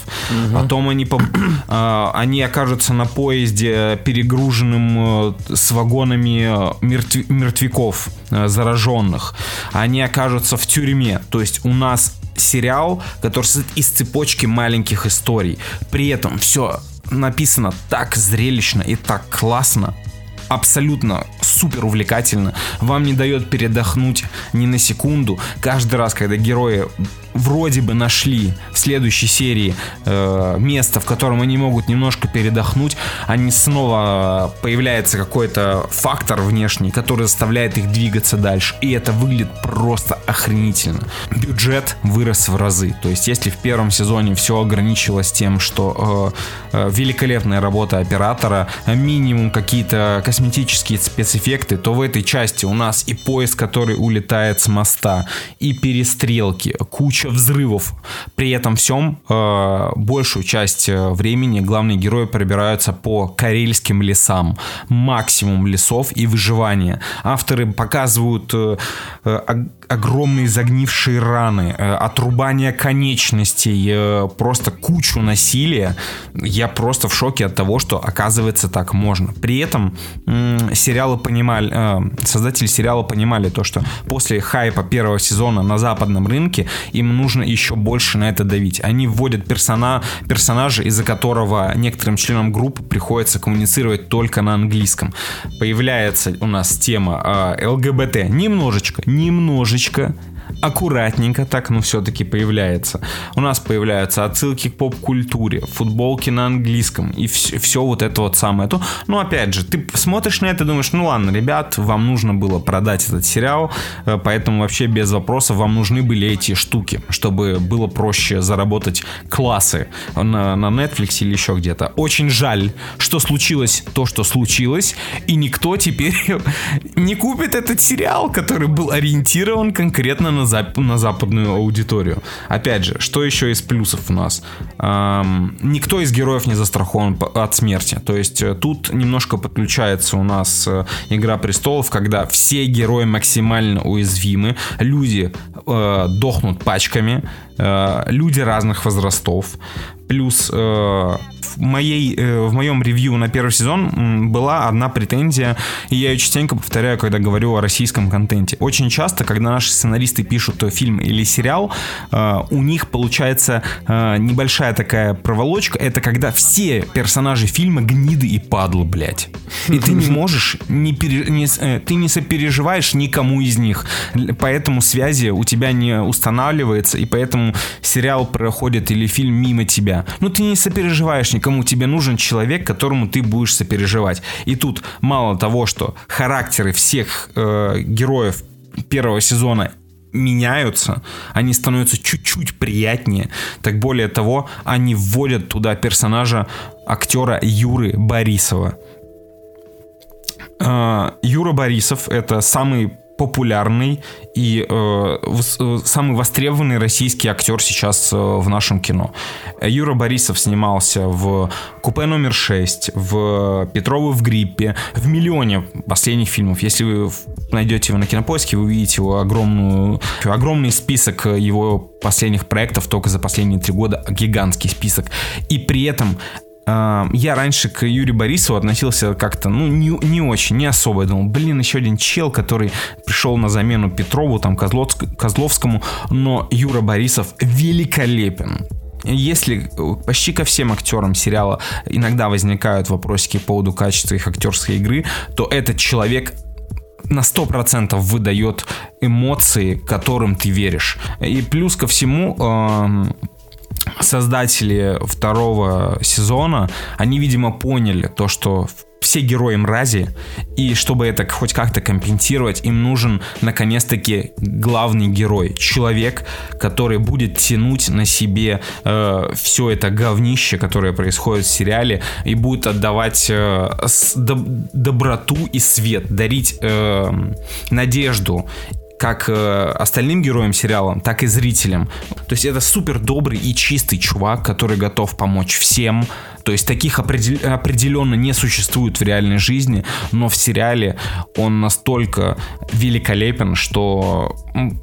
Потом они, поб- э, они окажутся на поезде, перегруженным э, с вагонами мертв- мертвяков, зараженных. Они окажутся в тюрьме. То есть у нас сериал, который состоит из цепочки маленьких историй. При этом все написано так зрелищно и так классно, абсолютно супер увлекательно. Вам не дает передохнуть ни на секунду. Каждый раз, когда герои вроде бы нашли в следующей серии э, место, в котором они могут немножко передохнуть, они снова появляется какой-то фактор внешний, который заставляет их двигаться дальше. И это выглядит просто охренительно. Бюджет вырос в разы. То есть, если в первом сезоне все ограничивалось тем, что э, э, великолепная работа оператора, минимум какие-то косметические спецэффекты, то в этой части у нас и поезд, который улетает с моста, и перестрелки, куча взрывов. При этом всем э, большую часть э, времени главные герои пробираются по карельским лесам. Максимум лесов и выживания. Авторы показывают э, ог- огромные загнившие раны, отрубание конечностей, э, просто кучу насилия. Я просто в шоке от того, что оказывается так можно. При этом сериалы понимали, э, создатели сериала понимали то, что после хайпа первого сезона на западном рынке им нужно еще больше на это давить. Они вводят персона, персонажа, из-за которого некоторым членам группы приходится коммуницировать только на английском. Появляется у нас тема э, ЛГБТ немножечко, немножечко аккуратненько так, но все-таки появляется. У нас появляются отсылки к поп-культуре, футболки на английском и все, вот это вот самое. То, ну, опять же, ты смотришь на это и думаешь, ну ладно, ребят, вам нужно было продать этот сериал, э, поэтому вообще без вопросов вам нужны были эти штуки, чтобы было проще заработать классы на, на Netflix или еще где-то. Очень жаль, что случилось то, что случилось, и никто теперь не купит этот сериал, который был ориентирован конкретно на, зап- на западную аудиторию. Опять же, что еще из плюсов у нас? Эм, никто из героев не застрахован от смерти. То есть э, тут немножко подключается у нас э, Игра престолов, когда все герои максимально уязвимы, люди э, дохнут пачками, э, люди разных возрастов. Плюс э, в, моей, э, в моем ревью на первый сезон была одна претензия, и я ее частенько повторяю, когда говорю о российском контенте. Очень часто, когда наши сценаристы пишут э, фильм или сериал, э, у них получается э, небольшая такая проволочка, это когда все персонажи фильма гниды и падлы, блядь. И ты не можешь, не пере- не э, ты не сопереживаешь никому из них. Поэтому связи у тебя не устанавливается, и поэтому сериал проходит или фильм мимо тебя. Ну, ты не сопереживаешь никому, тебе нужен человек, которому ты будешь сопереживать. И тут мало того, что характеры всех э, героев первого сезона меняются, они становятся чуть-чуть приятнее. Так более того, они вводят туда персонажа актера Юры Борисова. Э, Юра Борисов это самый популярный и э, э, самый востребованный российский актер сейчас э, в нашем кино. Э, Юра Борисов снимался в «Купе номер 6», в «Петровы в гриппе», в миллионе последних фильмов. Если вы найдете его на кинопоиске, вы увидите его огромную, огромный список его последних проектов только за последние три года, гигантский список. И при этом я раньше к Юрию Борисову относился как-то, ну, не, не очень, не особо. Я думал, блин, еще один чел, который пришел на замену Петрову, там, Козловск- Козловскому, но Юра Борисов великолепен. Если э, почти ко всем актерам сериала иногда возникают вопросики по поводу качества их актерской игры, то этот человек на 100% выдает эмоции, которым ты веришь. И плюс ко всему, эм, создатели второго сезона, они, видимо, поняли то, что все герои мрази, и чтобы это хоть как-то компенсировать, им нужен наконец-таки главный герой, человек, который будет тянуть на себе э, все это говнище, которое происходит в сериале, и будет отдавать э, с- доб- доброту и свет, дарить э, надежду как э, остальным героям сериала, так и зрителям. То есть это супер добрый и чистый чувак, который готов помочь всем. То есть таких определ- определенно не существует в реальной жизни, но в сериале он настолько великолепен, что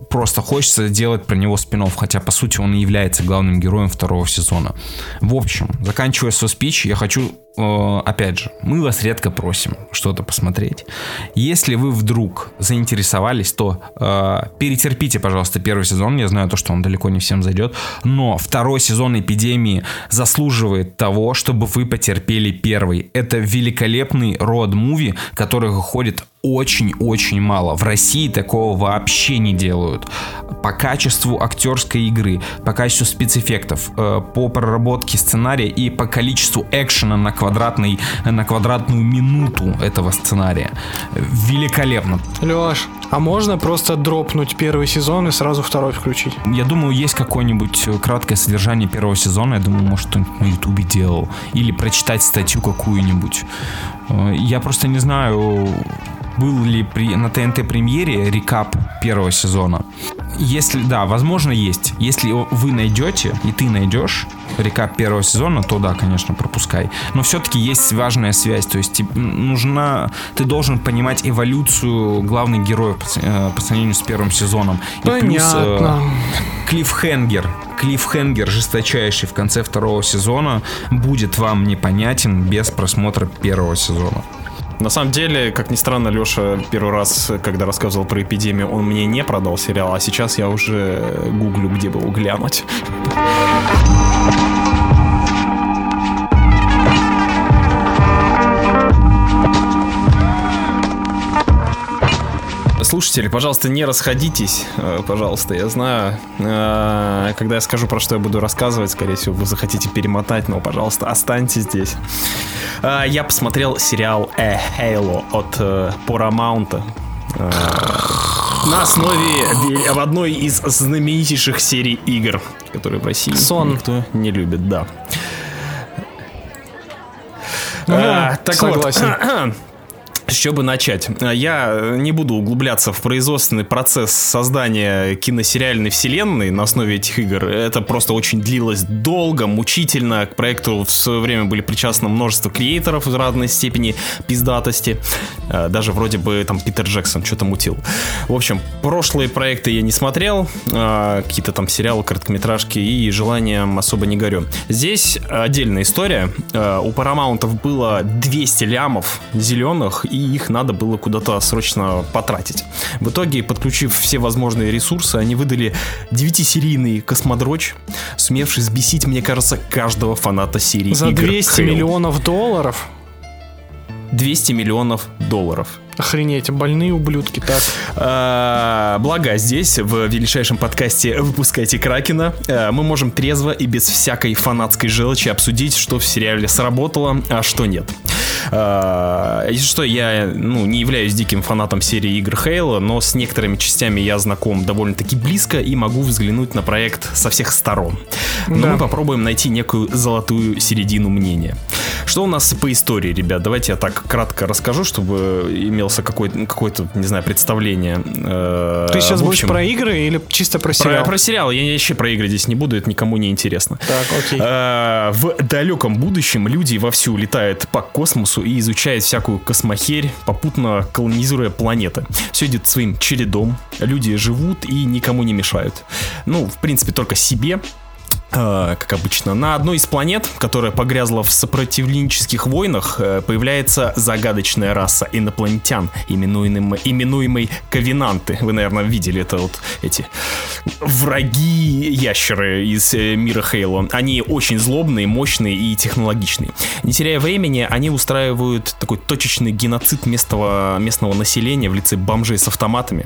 просто хочется делать про него спин хотя по сути он и является главным героем второго сезона. В общем, заканчивая свой спич, я хочу э, опять же, мы вас редко просим что-то посмотреть. Если вы вдруг заинтересовались, то э, перетерпите, пожалуйста, первый сезон. Я знаю то, что он далеко не всем зайдет, но второй сезон эпидемии заслуживает того, чтобы вы потерпели первый. Это великолепный род-муви, который выходит очень-очень мало. В России такого вообще не делают. По качеству актерской игры, по качеству спецэффектов, э, по проработке сценария и по количеству экшена на, квадратный, на квадратную минуту этого сценария. Великолепно. Леш, а можно просто дропнуть первый сезон и сразу второй включить? Я думаю, есть какое-нибудь э, краткое содержание первого сезона. Я думаю, может, кто-нибудь на Ютубе делал. Или прочитать статью какую-нибудь. Э, Я просто не знаю, был ли при, на ТНТ премьере рекап первого сезона. Если, да, возможно, есть. Если вы найдете, и ты найдешь рекап первого сезона, то да, конечно, пропускай. Но все-таки есть важная связь. То есть тебе нужна... Ты должен понимать эволюцию главных героев по, э, по сравнению с первым сезоном. И плюс, э, Понятно. клиффхенгер, клиффхенгер жесточайший в конце второго сезона будет вам непонятен без просмотра первого сезона. На самом деле, как ни странно, Леша первый раз, когда рассказывал про эпидемию, он мне не продал сериал, а сейчас я уже гуглю, где бы его глянуть. Слушатели, пожалуйста, не расходитесь, э, пожалуйста. Я знаю, э, когда я скажу, про что я буду рассказывать, скорее всего, вы захотите перемотать, но, пожалуйста, останьтесь здесь. А, Я посмотрел сериал A Halo от э, Paramount. э, На основе ве- в одной из знаменитейших серий игр, которые в России Сон. никто не любит, да. А, так согласен. вот, с чего бы начать? Я не буду углубляться в производственный процесс создания киносериальной вселенной на основе этих игр. Это просто очень длилось долго, мучительно. К проекту в свое время были причастны множество креаторов в разной степени пиздатости. Э, Даже вроде бы там Питер Джексон что-то мутил. В общем, прошлые проекты я не смотрел. э, Какие-то там сериалы, короткометражки и желанием особо не горю. Здесь отдельная история. Э, У Парамаунтов было 200 лямов зеленых, и их надо было куда-то срочно потратить. В итоге, подключив все возможные ресурсы, они выдали 9-серийный космодрочь, сумевший взбесить, мне кажется, каждого фаната серии За игр 200 Halo. миллионов долларов? 200 миллионов долларов. Охренеть, больные ублюдки, так. А, Благо, здесь, в величайшем подкасте «Выпускайте Кракена», а, мы можем трезво и без всякой фанатской желчи обсудить, что в сериале сработало, а что нет. А, Если что, я ну, не являюсь диким фанатом серии игр Хейла, но с некоторыми частями я знаком довольно-таки близко и могу взглянуть на проект со всех сторон. Но Да. мы попробуем найти некую золотую середину мнения. Что у нас по истории, ребят? Давайте я так кратко расскажу, чтобы имелся какой-то, какое-то не знаю, представление. Э, Ты сейчас в будешь общем, про игры или чисто про про, сериал? про сериал. Я вообще про игры здесь не буду, это никому не интересно. Так, окей. Э, В далеком будущем люди вовсю летают по космосу и изучают всякую космохерь, попутно колонизируя планеты. Все идет своим чередом, люди живут и никому не мешают. Ну, в принципе, только себе, как обычно. На одной из планет, которая погрязла в сопротивленческих войнах, э, появляется загадочная раса инопланетян, именуемый, именуемый Ковенанты. Вы, наверное, видели это вот эти враги ящеры из э, мира Хейла. Они очень злобные, мощные и технологичные. Не теряя времени, они устраивают такой точечный геноцид местного, местного населения в лице бомжей с автоматами.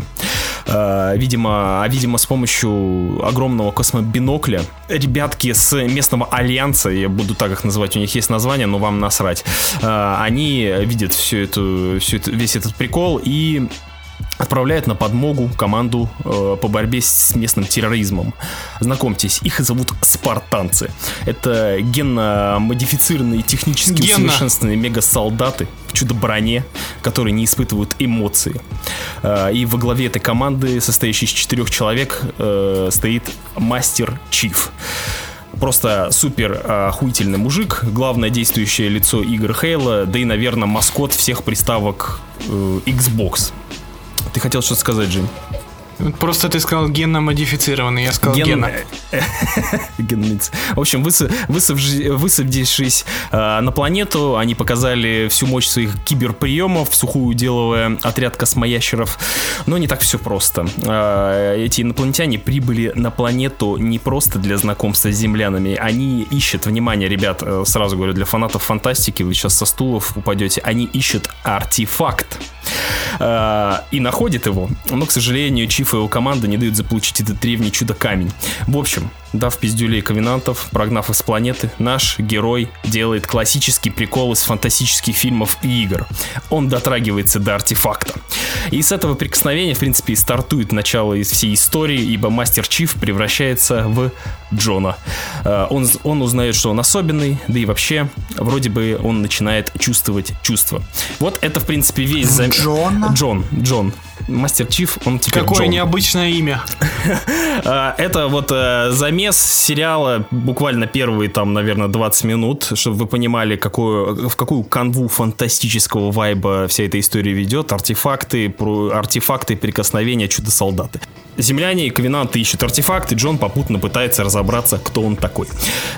Э, видимо, а видимо, с помощью огромного космобинокля ребята ребятки с местного альянса, я буду так их называть, у них есть название, но вам насрать. Э, Они видят всю эту, всю эту- весь этот прикол и отправляют на подмогу команду э, по борьбе с местным терроризмом. Знакомьтесь, их зовут спартанцы. Это генно-модифицированные, технически Генно. усовершенствованные мега-солдаты в чудо-броне, которые не испытывают эмоции. Э, и во главе этой команды, состоящей из четырех человек, э, стоит мастер Чиф. Просто супер э, охуительный мужик, главное действующее лицо игр Хейла, да и, наверное, маскот всех приставок э, Xbox. Ты хотел что-то сказать, Жень? Просто ты сказал генно-модифицированный, я сказал Ген- гена. В общем, высы- высавжи- высадившись э, на планету, они показали всю мощь своих киберприемов, сухую делывая отряд космоящеров. Но не так все просто. Э, эти инопланетяне прибыли на планету не просто для знакомства с землянами. Они ищут, внимание, ребят, э, сразу говорю, для фанатов фантастики, вы сейчас со стулов упадете, они ищут артефакт. Э, и находит его, но, к сожалению, Чиф и его команда не дают заполучить этот древний чудо-камень. В общем, дав пиздюлей ковенантов, прогнав их с планеты, наш герой делает классический прикол из фантастических фильмов и игр. Он дотрагивается до артефакта. И с этого прикосновения, в принципе, и стартует начало из всей истории, ибо Мастер Чиф превращается в Джона. Э, Он, он узнает, что он особенный, да и вообще, вроде бы он начинает чувствовать чувства. Вот это, в принципе, весь зам- Джона? Джон, Джон. Мастер Чиф, он теперь Какое Джон. необычное имя. А, Это вот э, замес сериала, буквально первые там, наверное, 20 минут, чтобы вы понимали, какую, в какую канву фантастического вайба вся эта история ведет. Артефакты, артефакты прикосновения чудо-солдаты. Земляне и ковенанты ищут артефакты, Джон попутно пытается разобраться, кто он такой.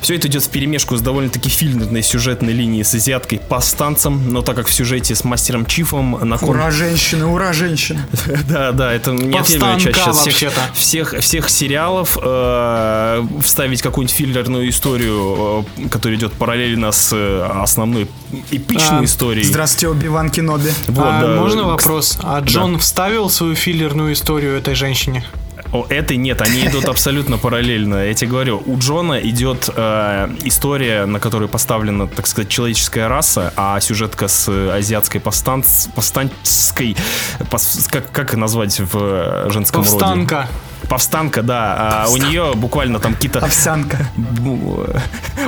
Все это идет в перемешку с довольно-таки фильмной сюжетной линией с азиаткой повстанцем, но так как в сюжете с мастером Чифом на кон- Ура, женщины, ура, женщины. да, да, это неотъемлемая часть сейчас всех, всех, всех сериалов. э, вставить какую-нибудь филлерную историю, э, которая идет параллельно с э, основной эпичной А, историей. Здравствуйте, Оби-Ван Кеноби. Вот, А да. можно вопрос? А Джон вставил свою филлерную историю этой женщине? О, этой нет, они идут абсолютно параллельно. Я тебе говорю, у Джона идет э, история, на которой поставлена, так сказать, человеческая раса, а сюжетка с э, азиатской повстанц, повстанческой, пос- как, как назвать в э, женском роде? Повстанка. Повстанка, да. А у нее буквально там какие-то Овсянка. бу-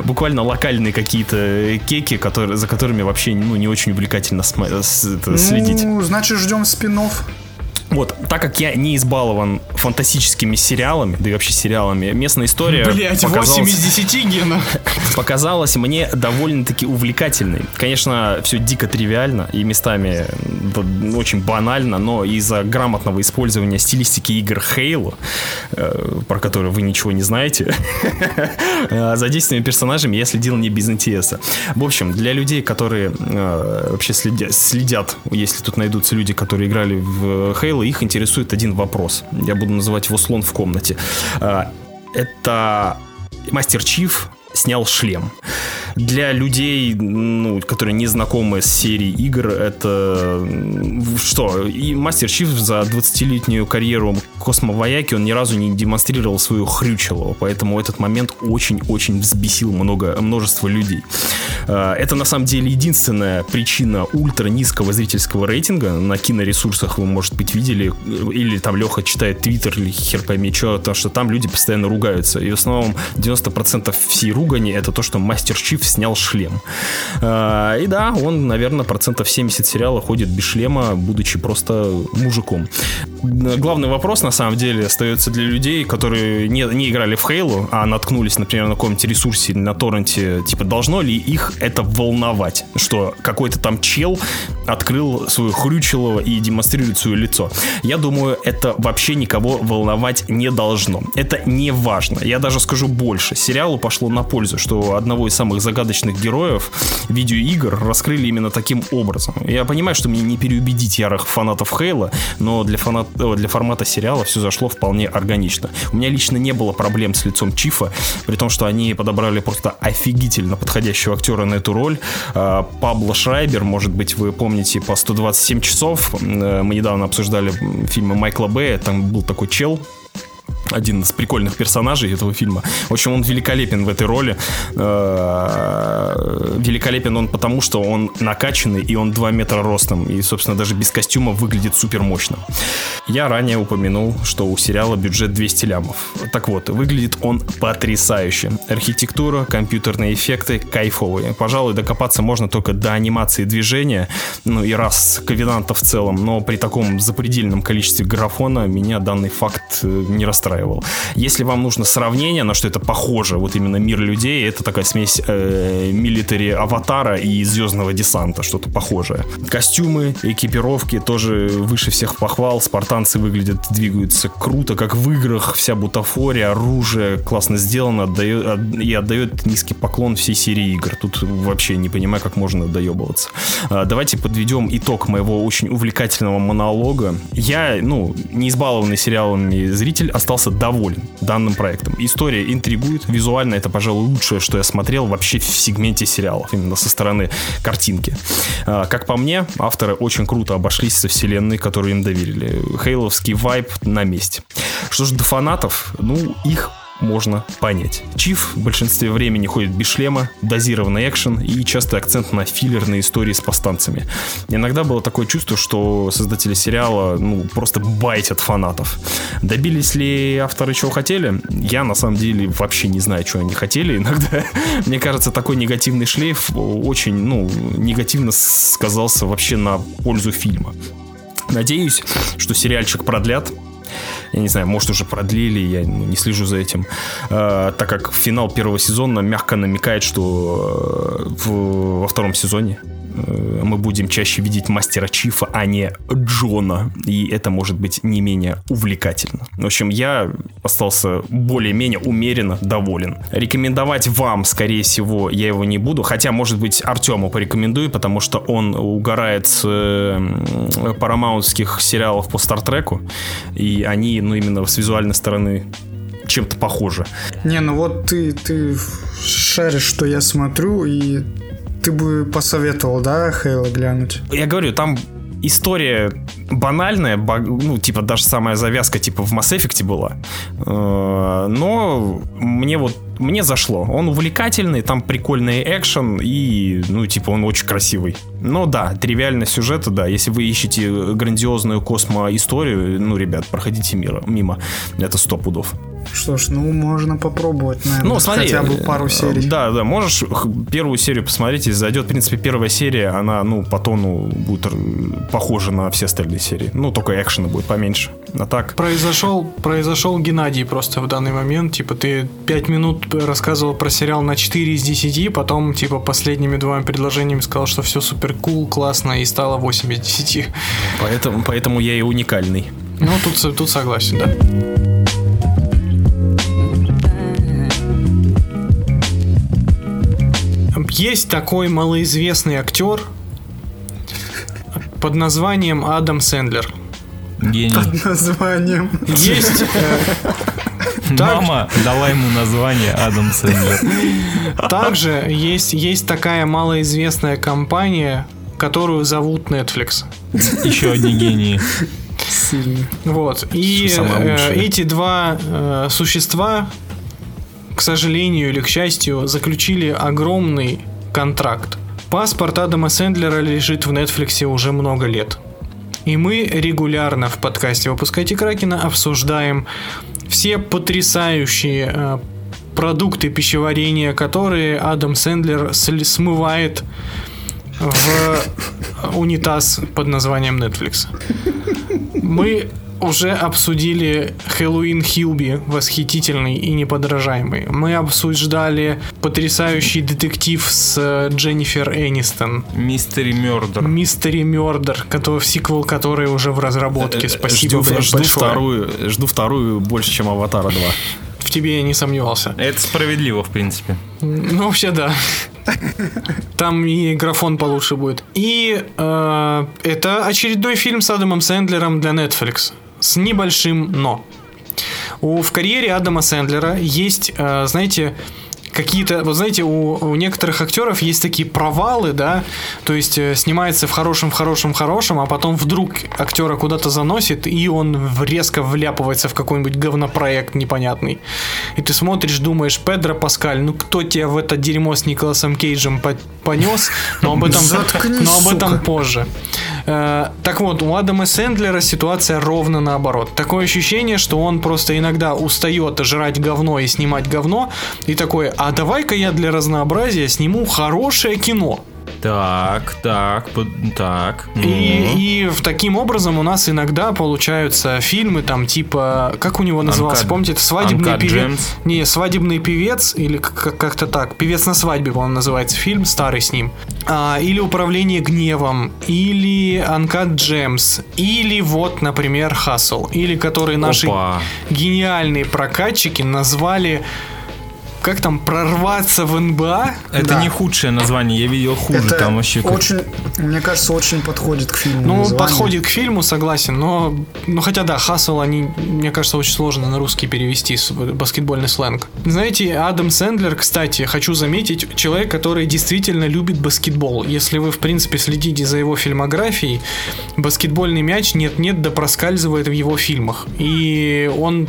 буквально локальные какие-то кеки, которые, за которыми вообще ну, не очень увлекательно сма- с- это, следить. Ну, значит, ждем спинов. Вот, так как я не избалован фантастическими сериалами, да и вообще сериалами, местная история Блять, 8 показалась, из 10 гена. показалась мне довольно-таки увлекательной. Конечно, все дико тривиально и местами очень банально, но из-за грамотного использования стилистики игр Halo, э, про которые вы ничего не знаете, э, за действиями персонажами я следил не без интереса. В общем, для людей, которые э, вообще следя- следят, если тут найдутся люди, которые играли в Halo, их интересует один вопрос. Я буду называть его слон в комнате. Э, Это Мастер Чиф снял шлем. Для людей, ну, которые не знакомы с серией игр, это что? И Мастер Чиф за 20-летнюю карьеру космовояки он ни разу не демонстрировал свою хрючело, поэтому этот момент очень-очень взбесил много, множество людей. Э, Это на самом деле единственная причина ультра низкого зрительского рейтинга. На киноресурсах вы, может быть, видели, или там Леха читает твиттер или хер пойми что, потому что там люди постоянно ругаются. И в основном 90% всей ругани это то, что Мастер Чиф снял шлем. Э, И да, он, наверное, процентов 70 сериала ходит без шлема, будучи просто мужиком. Главный вопрос, на самом деле, остается для людей, которые не, не играли в Хейлу, а наткнулись, например, на каком-нибудь ресурсе на торренте, типа, должно ли их это волновать, что какой-то там чел открыл свою хрючелово и демонстрирует свое лицо. Я думаю, это вообще никого волновать не должно. Это не важно. Я даже скажу больше. Сериалу пошло на пользу, что одного из самых загадочных героев видеоигр раскрыли именно таким образом. Я понимаю, что мне не переубедить ярых фанатов Хейла, но для, фанат... э, для формата сериала все зашло вполне органично. У меня лично не было проблем с лицом Чифа, при том, что они подобрали просто офигительно подходящего актера на эту роль. А, Пабло Шрайбер, может быть, вы помните по 127 часов. Э, Мы недавно обсуждали фильмы Майкла Бэя, там был такой чел, один из прикольных персонажей этого фильма. В общем, он великолепен в этой роли. Э, Великолепен он потому, что он накачанный, и он 2 метра ростом. И, собственно, даже без костюма выглядит супер мощно. Я ранее упомянул, что у сериала бюджет 200 лямов. Так вот, выглядит он потрясающе. Архитектура, компьютерные эффекты кайфовые. Пожалуй, докопаться можно только до анимации движения, ну и раз Ковенанта в целом, но при таком запредельном количестве графона меня данный факт э, не расстраивал. Если вам нужно сравнение, на что это похоже, вот именно мир людей, это такая смесь э, аватара и звездного десанта, что-то похожее. Костюмы, экипировки тоже выше всех похвал. Спартанцы выглядят, двигаются круто, как в играх. Вся бутафория, оружие классно сделано отдает, от- и отдает низкий поклон всей серии игр. Тут вообще не понимаю, как можно доебываться. А, Давайте подведем итог моего очень увлекательного монолога. Я, ну, не избалованный сериалами зритель, остался доволен данным проектом. История интригует, визуально это, пожалуй, лучшее, что я смотрел вообще в сегменте сериалов, именно со стороны картинки. А, Как по мне, авторы очень круто обошлись со вселенной, которую им доверили. Хейловский вайб на месте. Что же до фанатов, ну, их можно понять. Чиф в большинстве времени ходит без шлема, дозированный экшен и частый акцент на филлерные истории с повстанцами. Иногда было такое чувство, что создатели сериала ну, просто байтят фанатов. Добились ли авторы чего хотели? Я на самом деле вообще не знаю, чего они хотели. Иногда, мне кажется, такой негативный шлейф очень ну, негативно сказался вообще на пользу фильма. Надеюсь, что сериальчик продлят. Я не знаю, может уже продлили, я не слежу за этим. Э, так как финал первого сезона мягко намекает, что э, в- во втором сезоне мы будем чаще видеть мастера Чифа, а не Джона. И это может быть не менее увлекательно. В общем, я остался более-менее умеренно доволен. Рекомендовать вам, скорее всего, я его не буду. Хотя, может быть, Артему порекомендую, потому что он угорает с э, парамаунтских сериалов по Стартреку. И они, ну, именно с визуальной стороны чем-то похожи. Не, ну вот ты, ты шаришь, что я смотрю, и ты бы посоветовал, да, Хейла глянуть? Я говорю, там история банальная, ба- ну, типа, даже самая завязка, типа, в Mass Effect была. Э, Но мне вот, мне зашло. Он увлекательный, там прикольный экшен и, ну, типа, он очень красивый. Но да, тривиальность сюжета, да, если вы ищете грандиозную космо-историю, ну, ребят, проходите мимо, мимо. Это сто пудов. Что ж, ну можно попробовать, наверное, Ну, смотри. хотя бы пару э, серий. Да, да, можешь первую серию посмотреть, если зайдет. В принципе, первая серия, она, ну, по тону будет р- похожа на все остальные серии. Ну, только экшена будет поменьше. А так... Произошел, произошел Геннадий просто в данный момент. Типа, ты 5 минут рассказывал про сериал на 4 из 10, потом, типа, последними двумя предложениями сказал, что все супер кул, классно, и стало 8 из 10. Поэтому, поэтому я и уникальный. Ну, тут, тут согласен, да. Есть такой малоизвестный актер под названием Адам Сэндлер. Гений. Названием. Есть Так. Мама дала ему название Адам Сэндлер. также есть, есть такая малоизвестная компания, которую зовут Netflix. Еще одни гении. Сильно. Вот. И э, эти два э, существа, к сожалению или к счастью, заключили огромный контракт. Паспорт Адама Сэндлера лежит в Netflix уже много лет. И мы регулярно в подкасте «Выпускайте Кракена» обсуждаем все потрясающие э, продукты пищеварения, которые Адам Сэндлер смывает в унитаз под названием Netflix. Мы уже обсудили Хэллоуин Хилби, восхитительный и неподражаемый. Мы обсуждали потрясающий детектив с э, Дженнифер Энистон. Мистери Мердер. Мистери Мёрдер, который, сиквел, который уже в разработке. Спасибо, Э, жду, блядь, жду большое. вторую, жду вторую больше, чем Аватара 2. В тебе я не сомневался. Это справедливо, в принципе. Ну, вообще, да. Там и графон получше будет. И э, это очередной фильм с Адамом Сэндлером для Netflix. С небольшим но. У, в карьере Адама Сэндлера есть, э, знаете, какие-то, вот знаете, у, у некоторых актеров есть такие провалы, да, то есть э, снимается в хорошем, в хорошем, в хорошем, а потом вдруг актера куда-то заносит, и он резко вляпывается в какой-нибудь говнопроект непонятный. И ты смотришь, думаешь, Педро Паскаль, ну кто тебя в это дерьмо с Николасом Кейджем по- понес? Но об этом, Заткнись, но об этом сука. позже. Э, так вот, у Адама Сэндлера ситуация ровно наоборот. Такое ощущение, что он просто иногда устает жрать говно и снимать говно, и такой, а давай-ка я для разнообразия сниму хорошее кино. Так, так, так. И, и в таким образом у нас иногда получаются фильмы там типа, как у него назывался, Uncut- помните, это свадебный Uncut певец. Не, свадебный певец, или как- как-то так. Певец на свадьбе, по-моему, называется фильм, старый с ним. А, или Управление гневом, или Uncut Gems, или вот, например, Хасл, или который наши Опа. гениальные прокатчики назвали как там, прорваться в НБА? Это Да. не худшее название, я видел хуже. Это там вообще как- очень, мне кажется, очень подходит к фильму. Ну, название. подходит к фильму, согласен, но, ну, хотя да, хасл, они, мне кажется, очень сложно на русский перевести с- баскетбольный сленг. Знаете, Адам Сэндлер, кстати, хочу заметить, человек, который действительно любит баскетбол. Если вы, в принципе, следите за его фильмографией, баскетбольный мяч нет-нет, да проскальзывает в его фильмах. И он,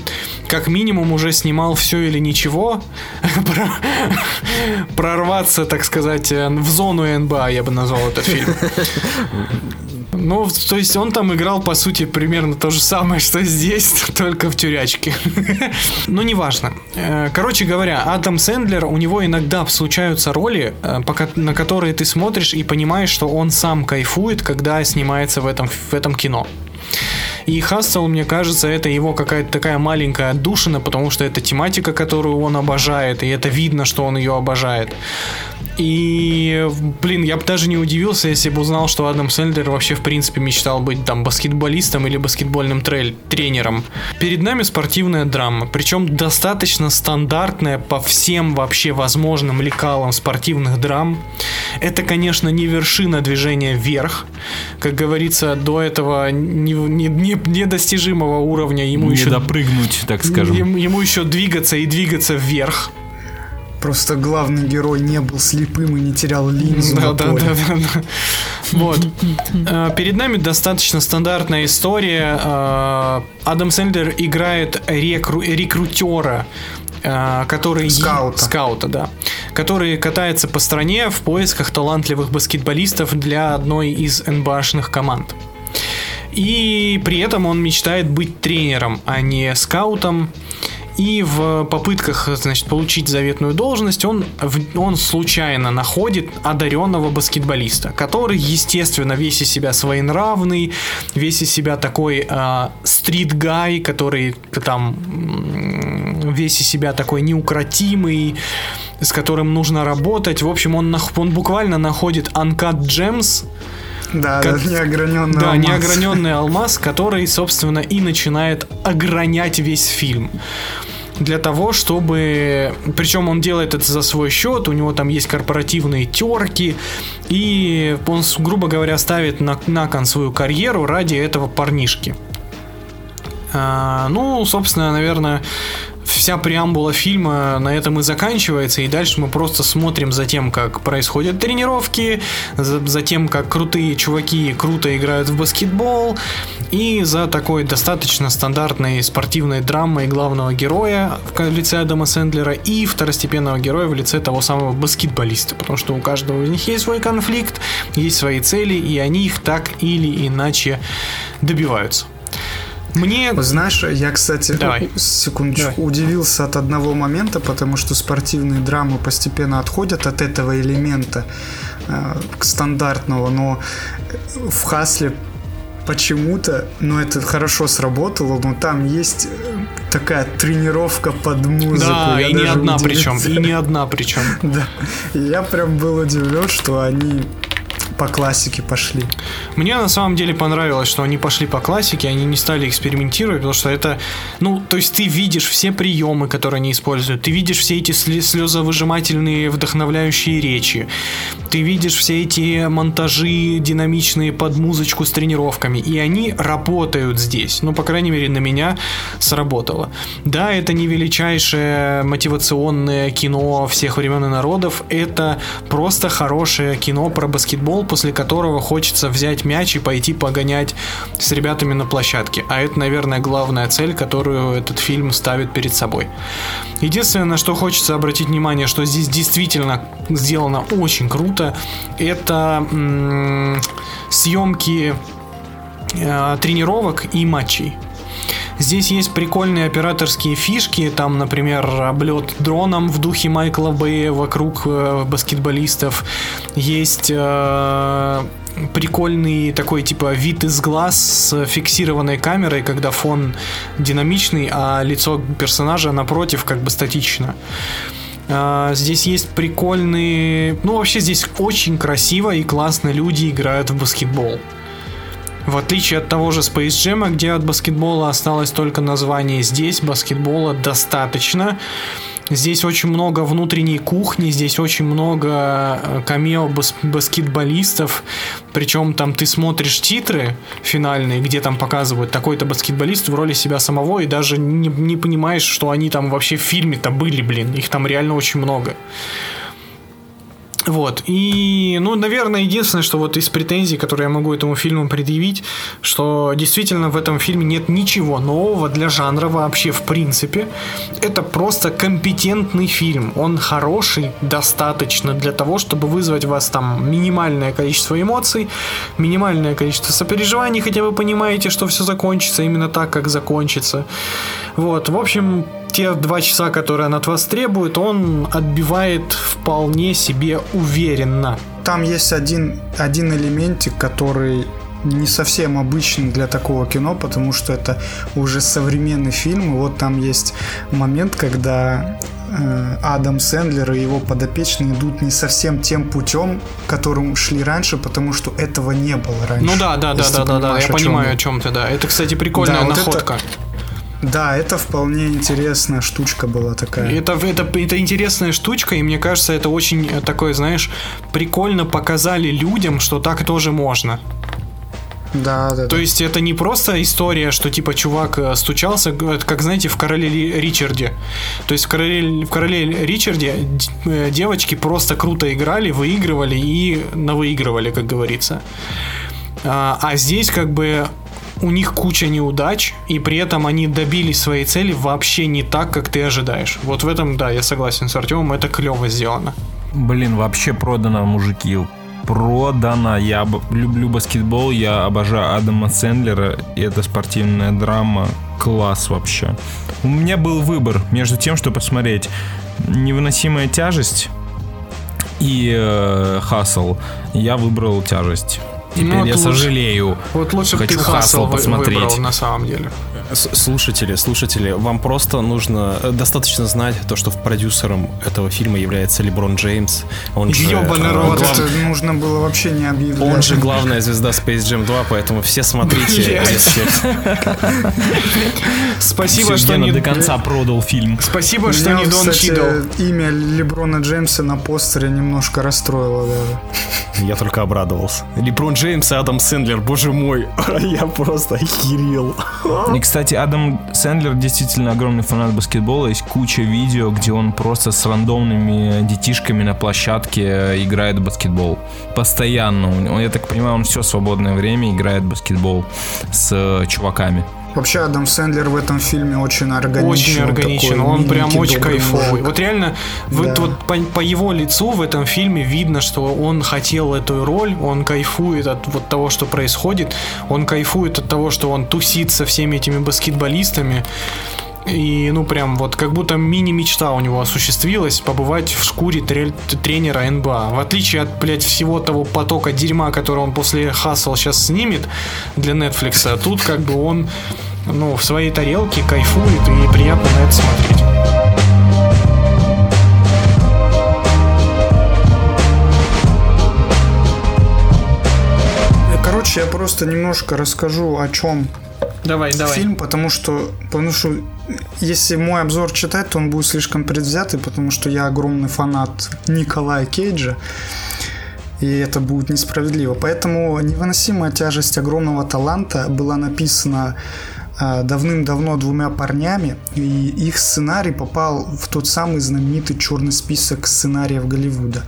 как минимум, уже снимал все или ничего, прорваться, так сказать, э, в зону НБА, я бы назвал этот фильм. Ну, то есть он там играл, по сути, примерно то же самое, что здесь, только в тюрячке. Ну, неважно. Э, Короче говоря, Адам Сэндлер, у него иногда случаются роли, э, на которые ты смотришь и понимаешь, что он сам кайфует, когда снимается в этом, в этом кино. И Хастел, мне кажется, это его какая-то такая маленькая отдушина, потому что это тематика, которую он обожает, и это видно, что он ее обожает. И, блин, я бы даже не удивился, если бы узнал, что Адам Сэндлер вообще, в принципе, мечтал быть там баскетболистом или баскетбольным трель- тренером. Перед нами спортивная драма, причем достаточно стандартная по всем вообще возможным лекалам спортивных драм. Это, конечно, не вершина движения вверх. Как говорится, до этого не- не- не- недостижимого уровня ему не еще... допрыгнуть, так скажем. Ему, ему еще двигаться и двигаться вверх. Просто главный герой не был слепым и не терял линзу Да, да, да, да, да. Вот. Э, Перед нами достаточно стандартная история. Э, Адам Сэндлер играет рекру- рекрутера, э, который... Скаута. Скаута, да. Который катается по стране в поисках талантливых баскетболистов для одной из НБАшных команд. И при этом он мечтает быть тренером, а не скаутом. И в попытках, значит, получить заветную должность, он, он случайно находит одаренного баскетболиста, который, естественно, весь из себя своенравный, весь из себя такой а, стрит-гай, который там весь из себя такой неукротимый, с которым нужно работать. В общем, он, он буквально находит Uncut Gems, Да, Как- да, неограненный да, алмаз. неограненный алмаз, который, собственно, и начинает огранять весь фильм. Для того, чтобы... Причем он делает это за свой счет, у него там есть корпоративные терки, и он, грубо говоря, ставит на, на кон свою карьеру ради этого парнишки. А, ну, собственно, наверное, вся преамбула фильма на этом и заканчивается, и дальше мы просто смотрим за тем, как происходят тренировки, за, за тем, как крутые чуваки круто играют в баскетбол, и за такой достаточно стандартной спортивной драмой главного героя в лице Адама Сэндлера и второстепенного героя в лице того самого баскетболиста, потому что у каждого из них есть свой конфликт, есть свои цели, и они их так или иначе добиваются. Мне Знаешь, я, кстати, Давай. секундочку, Давай. удивился от одного момента, потому что спортивные драмы постепенно отходят от этого элемента э, стандартного, но в Хасле почему-то, ну это хорошо сработало, но там есть э, такая тренировка под музыку. Да, я и не одна удивился. причем, и не одна причем. Да, я прям был удивлен, что они по классике пошли. Мне на самом деле понравилось, что они пошли по классике, они не стали экспериментировать, потому что это, ну, то есть ты видишь все приемы, которые они используют, ты видишь все эти слезовыжимательные, вдохновляющие речи, ты видишь все эти монтажи динамичные под музычку с тренировками, и они работают здесь. Ну, по крайней мере, на меня сработало. Да, это не величайшее мотивационное кино всех времен и народов, это просто хорошее кино про баскетбол, после которого хочется взять мяч и пойти погонять с ребятами на площадке. А это, наверное, главная цель, которую этот фильм ставит перед собой. Единственное, на что хочется обратить внимание, что здесь действительно сделано очень круто, это м, съемки э, тренировок и матчей. Здесь есть прикольные операторские фишки, там, например, облет дроном в духе Майкла Бэя вокруг э, баскетболистов. Есть э, прикольный такой типа вид из глаз с фиксированной камерой, когда фон динамичный, а лицо персонажа напротив как бы статично. А, Здесь есть прикольные... Ну, вообще здесь очень красиво и классно люди играют в баскетбол. В отличие от того же Space Jam, где от баскетбола осталось только название, здесь баскетбола достаточно. Здесь очень много внутренней кухни, здесь очень много э, камео бас- баскетболистов. Причем там ты смотришь титры финальные, где там показывают такой-то баскетболист в роли себя самого, и даже не, не понимаешь, что они там вообще в фильме-то были, блин. Их там реально очень много. Вот. И, ну, наверное, единственное, что вот из претензий, которые я могу этому фильму предъявить, что действительно в этом фильме нет ничего нового для жанра вообще в принципе. Это просто компетентный фильм. Он хороший достаточно для того, чтобы вызвать в вас там минимальное количество эмоций, минимальное количество сопереживаний, хотя вы понимаете, что все закончится именно так, как закончится. Вот. В общем, те два часа, которые он от вас требует, он отбивает вполне себе уверенно. Там есть один, один элементик, который не совсем обычный для такого кино, потому что это уже современный фильм. И вот там есть момент, когда э, Адам Сэндлер и его подопечные идут не совсем тем путем, которым шли раньше, потому что этого не было раньше. Ну да, да, да, да, да, да, я понимаю, о чем ты, да. Это, кстати, прикольная Да, вот это- находка. Да, это вполне интересная штучка была такая. Это, это, это интересная штучка, и мне кажется, это очень э, такое, знаешь, прикольно показали людям, что так тоже можно. Да, да, То да. есть это не просто история, что типа чувак э, стучался, как знаете в короле Ричарде. То есть в короле, в короле Ричарде э, девочки просто круто играли, выигрывали и навыигрывали, как говорится. А, а здесь как бы у них куча неудач, и при этом они добились своей цели вообще не так, как ты ожидаешь. Вот в этом, да, я согласен с Артемом, это клево сделано. Блин, вообще продано, мужики. Продано. Я об- люблю баскетбол, я обожаю Адама Сэндлера, и это спортивная драма. Класс вообще. У меня был выбор между тем, что посмотреть «Невыносимая тяжесть» и э, «Хасл». Я выбрал «Тяжесть». Теперь Ну, я тут- сожалею. Вот лучше Хочу ты «Хасл» посмотреть. выбрал на самом деле. С- Слушатели, слушатели, вам просто нужно э, достаточно знать то, что в продюсером этого фильма является Леброн Джеймс. Он же, Ёбаный э, глав- это нужно было вообще не объявлять. он же главная звезда Space Jam 2, поэтому все смотрите. Спасибо, что не... до конца продал фильм. Спасибо, что не Дон Чидл. имя Леброна Джеймса на постере немножко расстроило даже. Я только обрадовался. Леброн Джеймс и Адам Сэндлер, боже мой, я просто охерел. И, кстати, Адам Сэндлер действительно огромный фанат баскетбола. Есть куча видео, где он просто с рандомными детишками на площадке э, играет в баскетбол. Постоянно. Я так понимаю, он все свободное время играет в баскетбол с э, чуваками. Вообще Адам Сэндлер в этом фильме очень органичен. Очень органичен, такой он прям очень кайфовый. мужик. Вот реально, вот, Да. вот по, по его лицу в этом фильме видно, что он хотел эту роль, он кайфует от вот того, что происходит, он кайфует от того, что он тусит со всеми этими баскетболистами. И, ну, прям вот как будто мини-мечта у него осуществилась побывать в шкуре трель- тренера НБА. В отличие от, блядь, всего того потока дерьма, который он после Хасл сейчас снимет для Netflix, тут как бы он, ну, в своей тарелке кайфует и приятно на это смотреть. Короче, я просто немножко расскажу, о чем Давай, давай. фильм, потому что, потому что если мой обзор читать, то он будет слишком предвзятый, потому что я огромный фанат Николая Кейджа. и это будет несправедливо. Поэтому «Невыносимая тяжесть огромного таланта» была написана а, давным-давно двумя парнями, и их сценарий попал в тот самый знаменитый черный список сценариев Голливуда.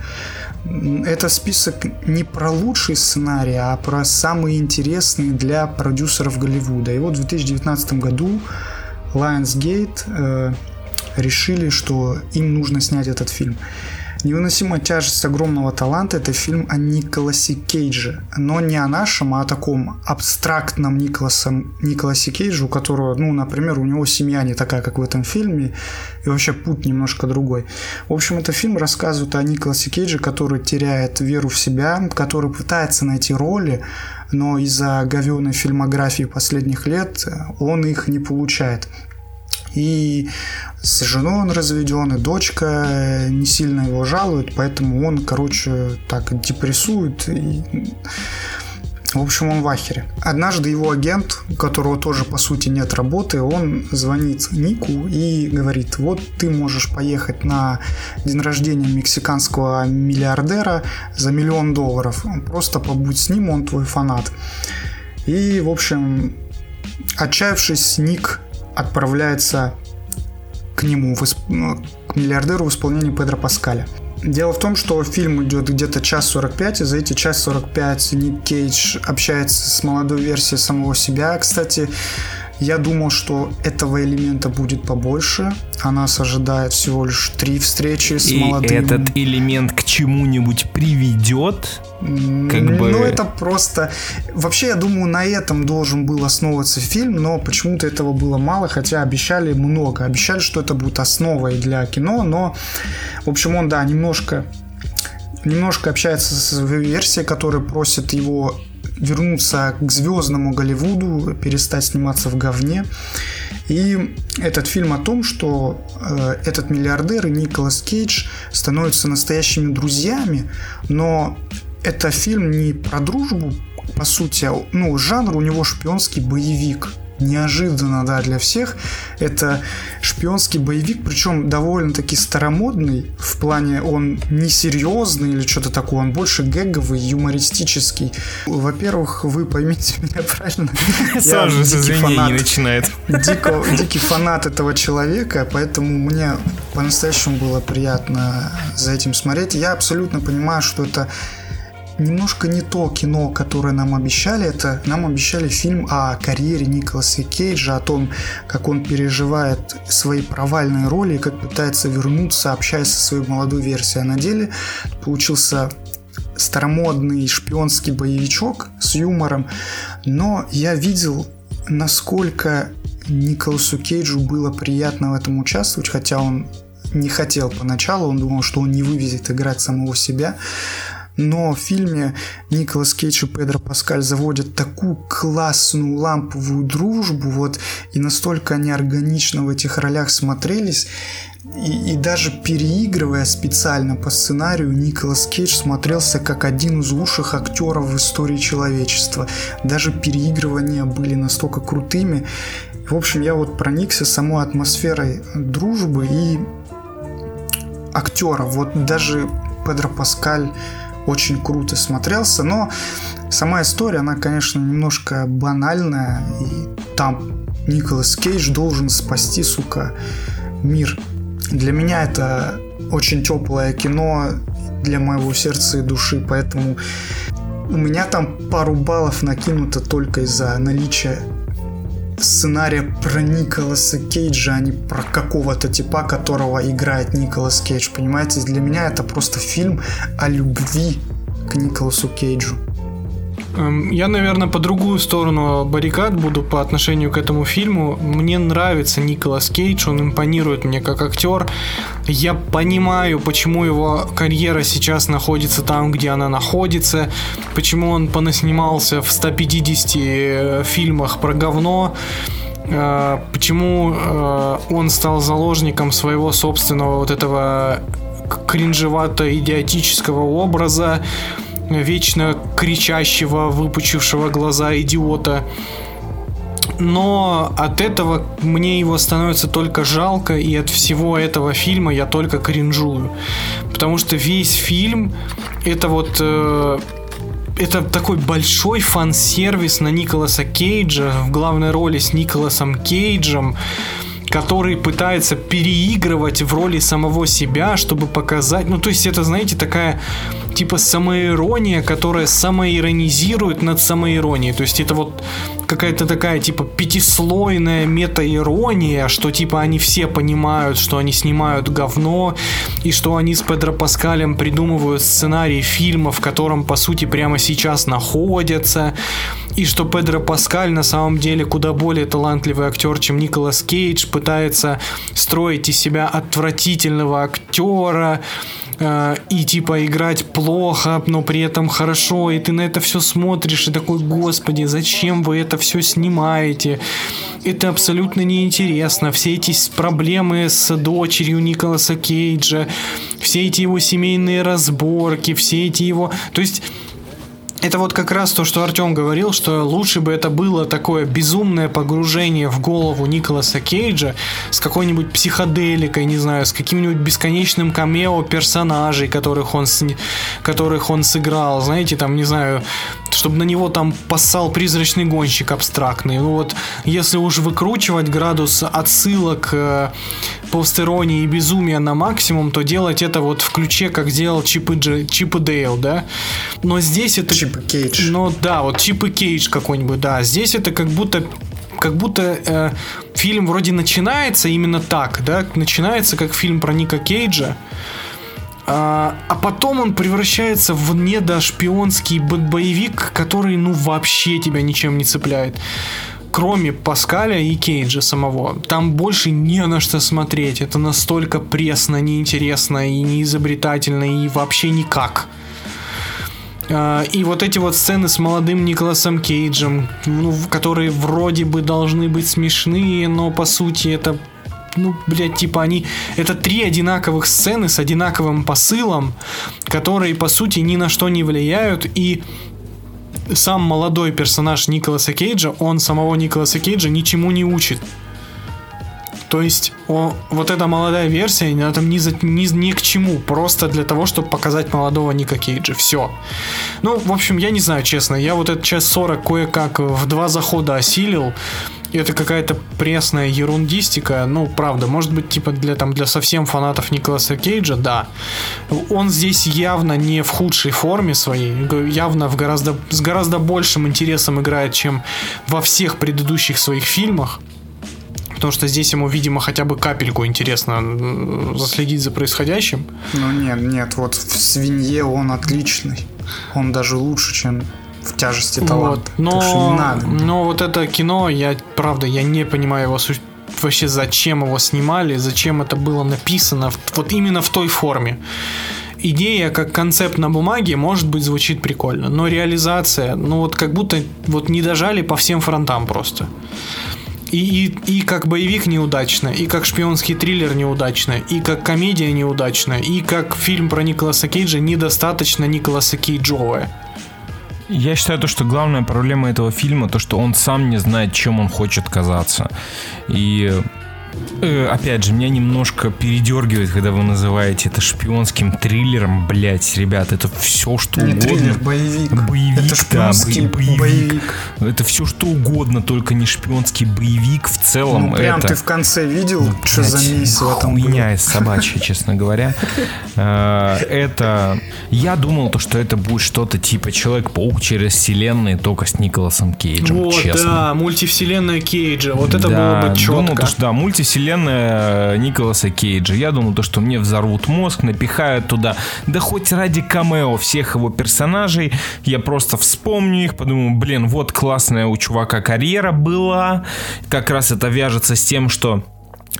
Это список не про лучшие сценарии, а про самые интересные для продюсеров Голливуда. И вот в 2019 году Lionsgate э, решили, что им нужно снять этот фильм. «Невыносимая тяжесть огромного таланта» — это фильм о Николасе Кейдже. Но не о нашем, а о таком абстрактном Николасом, Николасе Кейджу, у которого, ну, например, у него семья не такая, как в этом фильме, и вообще путь немножко другой. В общем, это фильм рассказывает о Николасе Кейдже, который теряет веру в себя, который пытается найти роли, но из-за говеной фильмографии последних лет он их не получает. И с женой он разведен, и дочка э, не сильно его жалует, поэтому он, короче, так депрессует. И... В общем, он в ахере. Однажды его агент, у которого тоже, по сути, нет работы, он звонит Нику и говорит, вот ты можешь поехать на день рождения мексиканского миллиардера за миллион долларов. Просто побудь с ним, он твой фанат. И, в общем, отчаявшись, Ник отправляется к нему, в исп- ну, к миллиардеру в исполнении Педро Паскаля. Дело в том, что фильм идет где-то час 45, и за эти час 45 Ник Кейдж общается с молодой версией самого себя. Кстати, я думал, что этого элемента будет побольше. А нас ожидает всего лишь три встречи с И молодым. этот элемент к чему-нибудь приведет. как бы- Ну, это просто... Вообще, я думаю, на этом должен был основываться фильм, но почему-то этого было мало, хотя обещали много. Обещали, что это будет основой для кино, но, в общем, он, да, немножко немножко общается с версией, которая просит его вернуться к звездному Голливуду, перестать сниматься в говне. И этот фильм о том, что э, этот миллиардер и Николас Кейдж становятся настоящими друзьями, но это фильм не про дружбу, по сути, а, ну, жанр у него шпионский боевик. Неожиданно, да, для всех. Это шпионский боевик, причем довольно-таки старомодный. В плане он не серьезный или что-то такое, он больше гэговый, юмористический. Во-первых, вы поймите меня правильно. я Сам же с дикий извинений фанат начинает. дико, дикий фанат этого человека, поэтому мне по-настоящему было приятно за этим смотреть. Я абсолютно понимаю, что это немножко не то кино, которое нам обещали. Это нам обещали фильм о карьере Николаса Кейджа, о том, как он переживает свои провальные роли и как пытается вернуться, общаясь со своей молодой версией. А на деле получился старомодный шпионский боевичок с юмором, но я видел, насколько Николасу Кейджу было приятно в этом участвовать, хотя он не хотел поначалу, он думал, что он не вывезет играть самого себя. Но в фильме Николас Кейдж и Педро Паскаль заводят такую классную ламповую дружбу, вот, и настолько они органично в этих ролях смотрелись, и, и даже переигрывая специально по сценарию, Николас Кейдж смотрелся как один из лучших актеров в истории человечества. Даже переигрывания были настолько крутыми. В общем, я вот проникся самой атмосферой дружбы и актера. Вот даже Педро Паскаль очень круто смотрелся, но сама история, она, конечно, немножко банальная, и там Николас Кейдж должен спасти, сука, мир. Для меня это очень теплое кино для моего сердца и души, поэтому у меня там пару баллов накинуто только из-за наличия сценария про Николаса Кейджа, а не про какого-то типа, которого играет Николас Кейдж. Понимаете, для меня это просто фильм о любви к Николасу Кейджу. Эм, Я, наверное, по другую сторону баррикад буду по отношению к этому фильму. Мне нравится Николас Кейдж, он импонирует мне как актер. Я понимаю, почему его карьера сейчас находится там, где она находится, почему он понаснимался в 150 э, фильмах про говно, э, почему э, он стал заложником своего собственного вот этого кринжевато-идиотического образа, вечно кричащего, выпучившего глаза идиота. Но от этого мне его становится только жалко, и от всего этого фильма я только кринжую. Потому что весь фильм это вот э, это такой большой фан-сервис на Николаса Кейджа в главной роли с Николасом Кейджем, который пытается переигрывать в роли самого себя, чтобы показать, ну то есть это, знаете, такая типа самоирония, которая самоиронизирует над самоиронией. То есть это вот какая-то такая типа пятислойная мета-ирония, что типа они все понимают, что они снимают говно, и что они с Педро Паскалем придумывают сценарий фильма, в котором по сути прямо сейчас находятся, и что Педро Паскаль на самом деле куда более талантливый актер, чем Николас Кейдж, пытается строить из себя отвратительного актера, э, и типа играть плохо, но при этом хорошо, и ты на это все смотришь и такой, господи, зачем вы это все снимаете? Это абсолютно неинтересно. Все эти проблемы с дочерью Николаса Кейджа, все эти его семейные разборки, все эти его... То есть это вот как раз то, что Артем говорил, что лучше бы это было такое безумное погружение в голову Николаса Кейджа с какой-нибудь психоделикой, не знаю, с каким-нибудь бесконечным камео персонажей, которых он, сни- которых он сыграл, знаете, там, не знаю, чтобы на него там поссал призрачный гонщик абстрактный. Ну вот, если уж выкручивать градус отсылок, э, постеронии и безумия на максимум, то делать это вот в ключе, как делал Чип и, Дж- Чип и Дейл, да? Но здесь это... Чип и Кейдж. Ну да, вот Чип и Кейдж какой-нибудь, да. Здесь это как будто как будто э, фильм вроде начинается именно так, да, начинается как фильм про Ника Кейджа, а, а потом он превращается в недошпионский бо- боевик, который, ну, вообще тебя ничем не цепляет. Кроме Паскаля и Кейджа самого. Там больше не на что смотреть. Это настолько пресно, неинтересно и неизобретательно, и вообще никак. А, И вот эти вот сцены с молодым Николасом Кейджем, ну, которые вроде бы должны быть смешные, но по сути это, ну, блядь, типа они... Это три одинаковых сцены с одинаковым посылом, которые по сути ни на что не влияют, и сам молодой персонаж Николаса Кейджа, он самого Николаса Кейджа ничему не учит. То есть о, вот эта молодая версия, она там ни, за, ни, ни к чему, просто для того, чтобы показать молодого Ника Кейджа. Все. Ну, в общем, я не знаю, честно. Я вот этот час 40 кое-как в два захода осилил. Это какая-то пресная ерундистика. Ну, правда, может быть, типа для, там, для совсем фанатов Николаса Кейджа, да. Он здесь явно не в худшей форме своей, явно в гораздо, с гораздо большим интересом играет, чем во всех предыдущих своих фильмах. Потому что здесь ему, видимо, хотя бы капельку интересно заследить за происходящим. Ну нет, нет, вот в свинье он отличный. Он даже лучше, чем в тяжести таланта. Вот. Так что не Но, надо. но вот это кино, я, правда, я не понимаю его суть вообще зачем его снимали, зачем это было написано, вот именно в той форме. Идея как концепт на бумаге, может быть, звучит прикольно, но реализация, ну вот как будто вот не дожали по всем фронтам просто. И, и, и как боевик неудачно, и как шпионский триллер неудачно, и как комедия неудачно, и как фильм про Николаса Кейджа недостаточно Николаса Кейджовая. Я считаю, то, что главная проблема этого фильма, то, что он сам не знает, чем он хочет казаться. И опять же, меня немножко передергивает, когда вы называете это шпионским триллером. Блять, ребят, это все что Не угодно. триллер, боевик. Боевик, Это да, шпионский бо- боевик. Это все что угодно, только не шпионский боевик в целом. Ну прям это... ты в конце видел, что за мисс в этом? Хуйня из собачья, честно говоря. Э, Это... Я думал, то, что это будет что-то типа Человек-паук через вселенные, только с Николасом Кейджем, Вот, честно. да, мультивселенная Кейджа. Вот это было бы четко. Думал, то, что, да, мультивселенная Николаса Кейджа. Я думал, то, что мне взорвут мозг, напихают туда. Да хоть ради камео всех его персонажей. Я просто вспомню их, подумаю, блин, вот классная у чувака карьера была. Как раз это вяжется с тем, что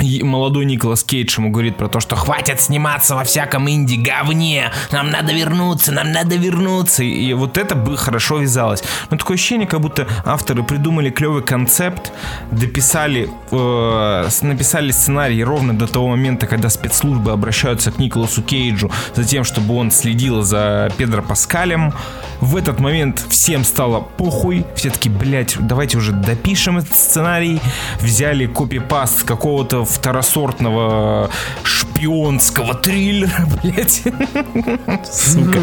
молодой Николас Кейдж ему говорит про то, что хватит сниматься во всяком инди-говне, нам надо вернуться, нам надо вернуться. И, и вот это бы хорошо вязалось. Но такое ощущение, как будто авторы придумали клевый концепт, дописали, э, написали сценарий ровно до того момента, когда спецслужбы обращаются к Николасу Кейджу за тем, чтобы он следил за Педро Паскалем. В этот момент всем стало похуй, все таки блять, давайте уже допишем этот сценарий. Взяли копипаст какого-то второсортного шпионского триллера, блядь. Сука.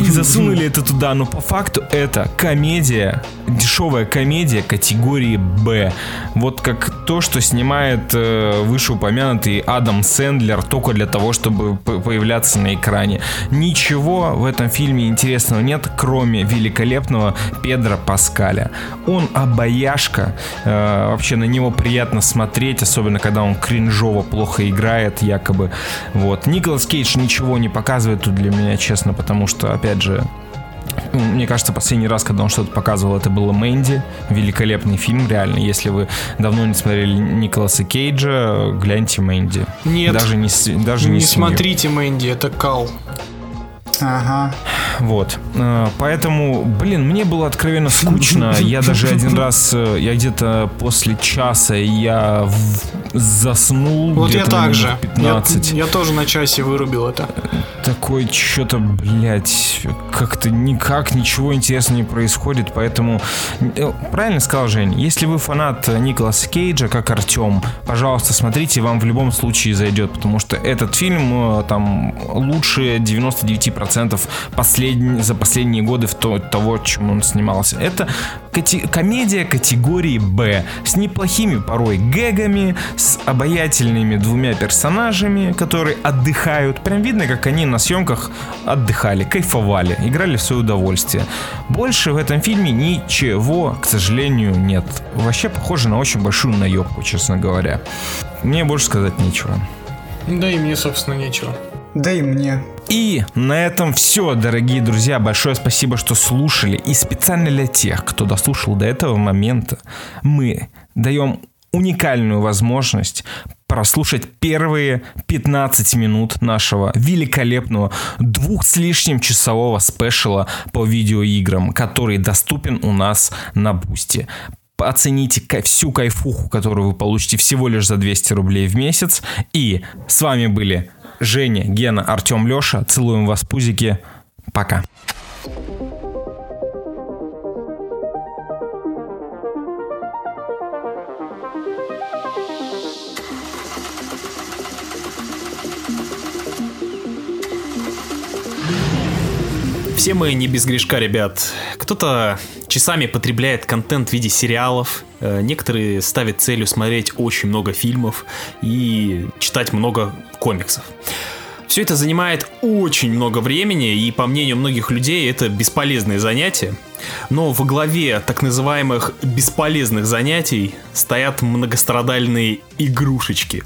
И засунули это туда. Но по факту это комедия, дешевая комедия категории Б. Вот как то, что снимает э, вышеупомянутый Адам Сэндлер только для того, чтобы появляться на экране. Ничего в этом фильме интересного нет, кроме великолепного Педро Паскаля. Он обаяшка. э, вообще на него приятно смотреть, особенно когда он кринжово плохо играет, якобы. Вот. Николас Кейдж ничего не показывает тут для меня, честно, потому что, опять же, мне кажется, последний раз, когда он что-то показывал, это было Мэнди. Великолепный фильм, реально. Если вы давно не смотрели Николаса Кейджа, гляньте Мэнди. Нет. Даже не, даже не, Не смотрите, Мэнди, это кал. Ага. Вот. Э, Поэтому, блин, мне было откровенно скучно. Я даже один раз, э, я где-то после часа я заснул. Вот я так же. минут Я, 15. я тоже на часе вырубил это. такой что-то, блядь, как-то никак ничего интересного не происходит, поэтому э, правильно сказал Жень, если вы фанат Николаса Кейджа, как Артем, пожалуйста, смотрите, вам в любом случае зайдет, потому что этот фильм там лучше 99% последний, за последние годы в то, того, чем он снимался. Это кати- комедия категории Б с неплохими порой гэгами, с обаятельными двумя персонажами, которые отдыхают. Прям видно, как они на съемках отдыхали, кайфовали, играли в свое удовольствие. Больше в этом фильме ничего, к сожалению, нет. Вообще похоже на очень большую наебку, честно говоря. Мне больше сказать нечего. Да и мне, собственно, нечего. Да и мне. И на этом все, дорогие друзья. Большое спасибо, что слушали. И специально для тех, кто дослушал до этого момента, мы даем уникальную возможность прослушать первые 15 минут нашего великолепного двух с лишним часового special а по видеоиграм, который доступен у нас на Boosty. Оцените всю кайфуху, которую вы получите всего лишь за 200 рублей в месяц. И с вами были Женя, Гена, Артем, Леша. Целуем вас, пузики. Пока. Все мы не без грешка, ребят. Кто-то часами потребляет контент в виде сериалов, некоторые ставят целью смотреть очень много фильмов и читать много комиксов. Все это занимает очень много времени, и по мнению многих людей это бесполезные занятия. Но во главе так называемых бесполезных занятий стоят многострадальные игрушечки.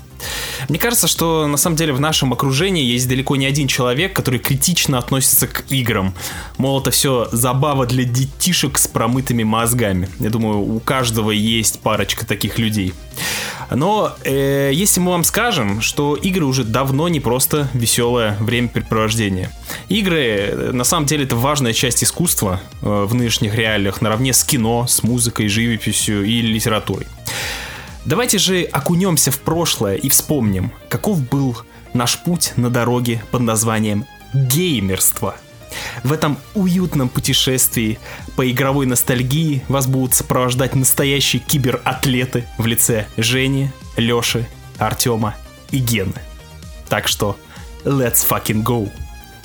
Мне кажется, что на самом деле в нашем окружении есть далеко не один человек, который критично относится к играм. Мол, это все забава для детишек с промытыми мозгами. Я думаю, у каждого есть парочка таких людей. Но э, если мы вам скажем, что игры уже давно не просто веселое времяпрепровождение. Игры, э, на самом деле, это важная часть искусства э, в нынешних реалиях, наравне с кино, с музыкой, живописью и литературой. Давайте же окунемся в прошлое и вспомним, каков был наш путь на дороге под названием геймерство. В этом уютном путешествии по игровой ностальгии вас будут сопровождать настоящие кибератлеты в лице Жени, Леши, Артема и Гены. Так что, let's fucking go!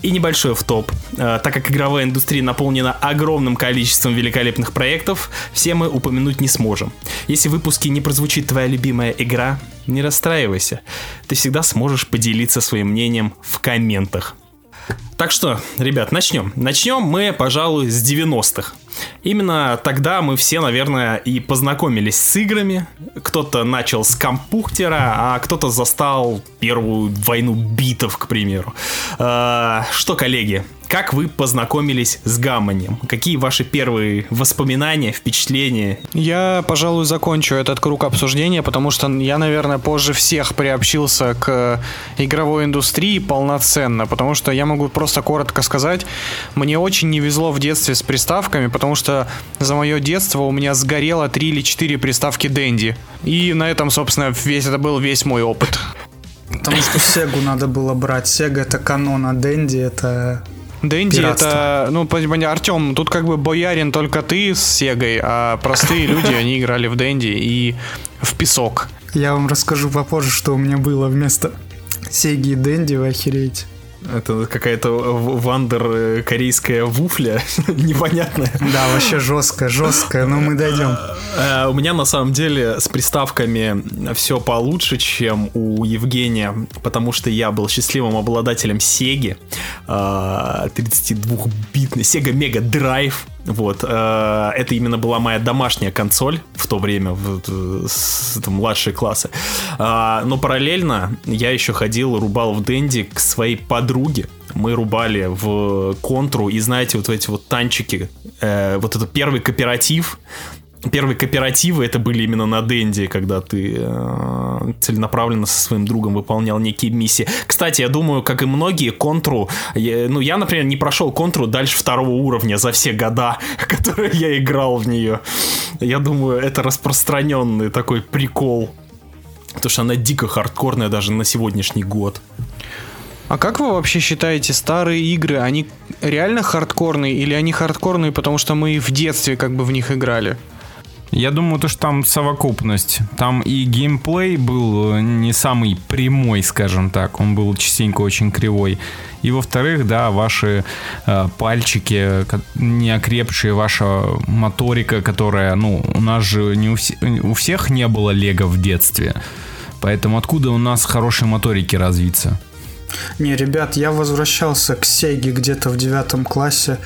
И небольшой в топ. Так как игровая индустрия наполнена огромным количеством великолепных проектов, все мы упомянуть не сможем. Если в выпуске не прозвучит твоя любимая игра, не расстраивайся. Ты всегда сможешь поделиться своим мнением в комментах. Так что, ребят, начнем. Начнем мы, пожалуй, с 90-х. Именно тогда мы все, наверное, и познакомились с играми. Кто-то начал с компьютера, а кто-то застал первую войну битов, к примеру. А, что, коллеги, как вы познакомились с гамманем? Какие ваши первые воспоминания, впечатления? Я, пожалуй, закончу этот круг обсуждения, потому что я, наверное, позже всех приобщился к игровой индустрии полноценно, потому что я могу просто коротко сказать, мне очень не везло в детстве с приставками, потому что за мое детство у меня сгорело 3 или 4 приставки Дэнди. И на этом, собственно, весь это был весь мой опыт. Потому что Сегу надо было брать. Сега это канон, а Дэнди это... Дэнди Пиратство. это, ну, понимаете, Артем, тут как бы боярин только ты с Сегой, а простые люди, они играли в Дэнди и в песок. Я вам расскажу попозже, что у меня было вместо Сеги и Дэнди, вы охереете. Это какая-то вандер э, корейская вуфля непонятная. Да, вообще жестко, жестко, но мы дойдем. Э, У меня на самом деле с приставками все получше, чем у Евгения, потому что я был счастливым обладателем Сеги, 32-битный Sega Mega Drive. Вот, э, это именно была моя домашняя консоль в то время, в, в- с там, младшие классы. А, но параллельно я еще ходил, рубал в Дэнди к своей подруге. Мы рубали в контру, и знаете, вот эти вот танчики, э, вот это первый кооператив, Первые кооперативы это были именно на Денде, когда ты э, целенаправленно со своим другом выполнял некие миссии. Кстати, я думаю, как и многие, контру, я- ну я, например, не прошел контру дальше второго уровня за все года, которые я играл в нее. Я думаю, это распространенный такой прикол. Потому что она дико хардкорная даже на сегодняшний год. А как вы вообще считаете, старые игры, они реально хардкорные или они хардкорные, потому что мы в детстве как бы в них играли? Я думаю, то, что там совокупность. Там и геймплей был э, не самый прямой, скажем так. Он был частенько очень кривой. И во-вторых, да, ваши э, пальчики, не окрепшие, ваша моторика, которая, ну, у нас же не у, все- у всех не было лего в детстве. Поэтому откуда у нас хорошие моторики развиться? Не, ребят, я возвращался к Сеге где-то в девятом классе.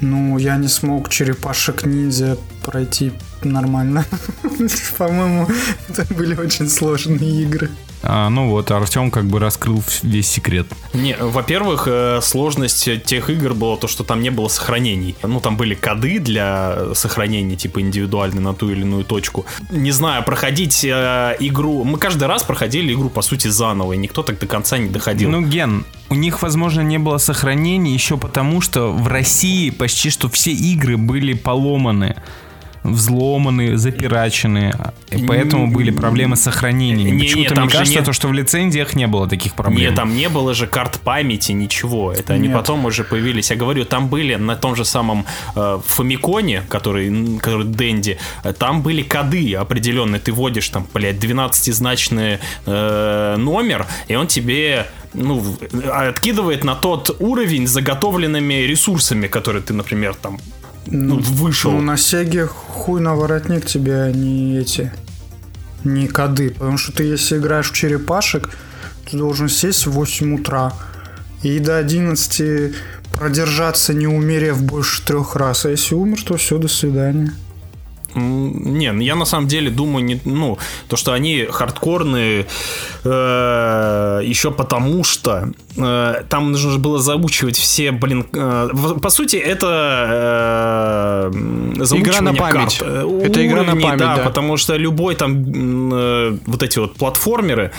Ну, я не смог черепашек ниндзя пройти нормально. По-моему, это были очень сложные игры. А, ну вот, Артем как бы раскрыл весь секрет. Не, во-первых, э, сложность тех игр была то, что там не было сохранений. Ну, там были коды для сохранения, типа индивидуальные на ту или иную точку. Не знаю, проходить э, игру... Мы каждый раз проходили игру, по сути, заново, и никто так до конца не доходил. Ну, Ген, у них, возможно, не было сохранений еще потому, что в России почти что все игры были поломаны, взломаны, запирачены. И поэтому были проблемы с сохранением. Не-не, Почему-то там мне же кажется, нет- то, что в лицензиях не было таких проблем. Нет, там не было же карт памяти, ничего. Это они Нет. потом уже появились. Я говорю, там были на том же самом э, Фамиконе, который, который Дэнди, там были коды определенные. Ты вводишь там, блядь, 12-значный э, номер, и он тебе ну, откидывает на тот уровень с заготовленными ресурсами, которые ты, например, там ну, вышел. Ну, на Сеге хуй на воротник тебе, а не эти, не коды. Потому что ты, если играешь в черепашек, ты должен сесть в 8 утра и до 11 продержаться, не умерев больше трех раз. А если умер, то все, до свидания. Не, ну, я на самом деле думаю, не, ну, то, что они хардкорные э, еще потому, что э, там нужно было заучивать все, блин, э, по сути, это э, заучивание на память. карт. Э, Это игра на уровней, память, да. потому что любой там э, вот эти вот платформеры,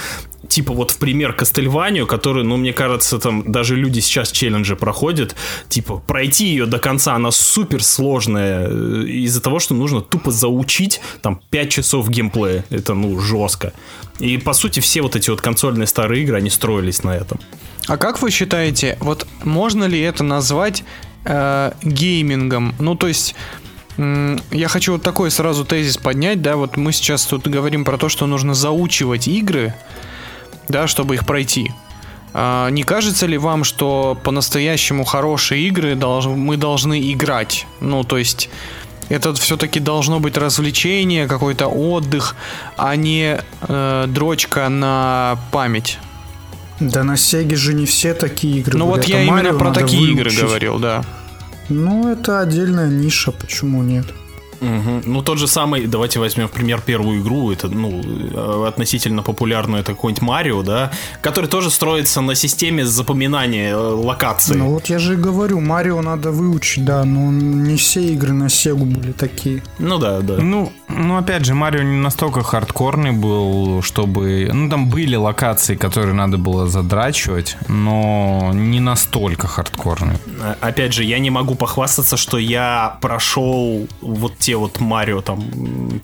типа вот в пример Кастельванию, который, ну, мне кажется, там даже люди сейчас челленджи проходят, типа пройти ее до конца, она супер сложная э, из-за того, что нужно тупо заучить там 5 часов геймплея. Это, ну, жестко. И, по сути, все вот эти вот консольные старые игры, они строились на этом. А как вы считаете, вот можно ли это назвать э, геймингом? Ну, то есть, я хочу вот такой сразу тезис поднять, да, вот мы сейчас тут говорим про то, что нужно заучивать игры, да, чтобы их пройти. А не кажется ли вам, что по-настоящему хорошие игры мы должны играть? Ну, то есть, это все-таки должно быть развлечение, какой-то отдых, а не э, дрочка на память. Да на Сеге же не все такие игры Ну вот я именно Марио про надо такие игры выучить. говорил, да. Ну, это отдельная ниша, почему нет? Мгм. Ну, тот же самый, давайте возьмем в пример первую игру, это, ну, э, относительно популярную, это какой-нибудь Марио, да, который тоже строится на системе запоминания э, локаций. Ну вот я же и говорю, Марио надо выучить, да, но не все игры на Сегу были такие. Ну да, да. Ну, ну, опять же, Марио не настолько хардкорный был, чтобы... Ну, там были локации, которые надо было задрачивать, но не настолько хардкорный. А- Опять же, я не могу похвастаться, что я прошел вот те вот Марио, там,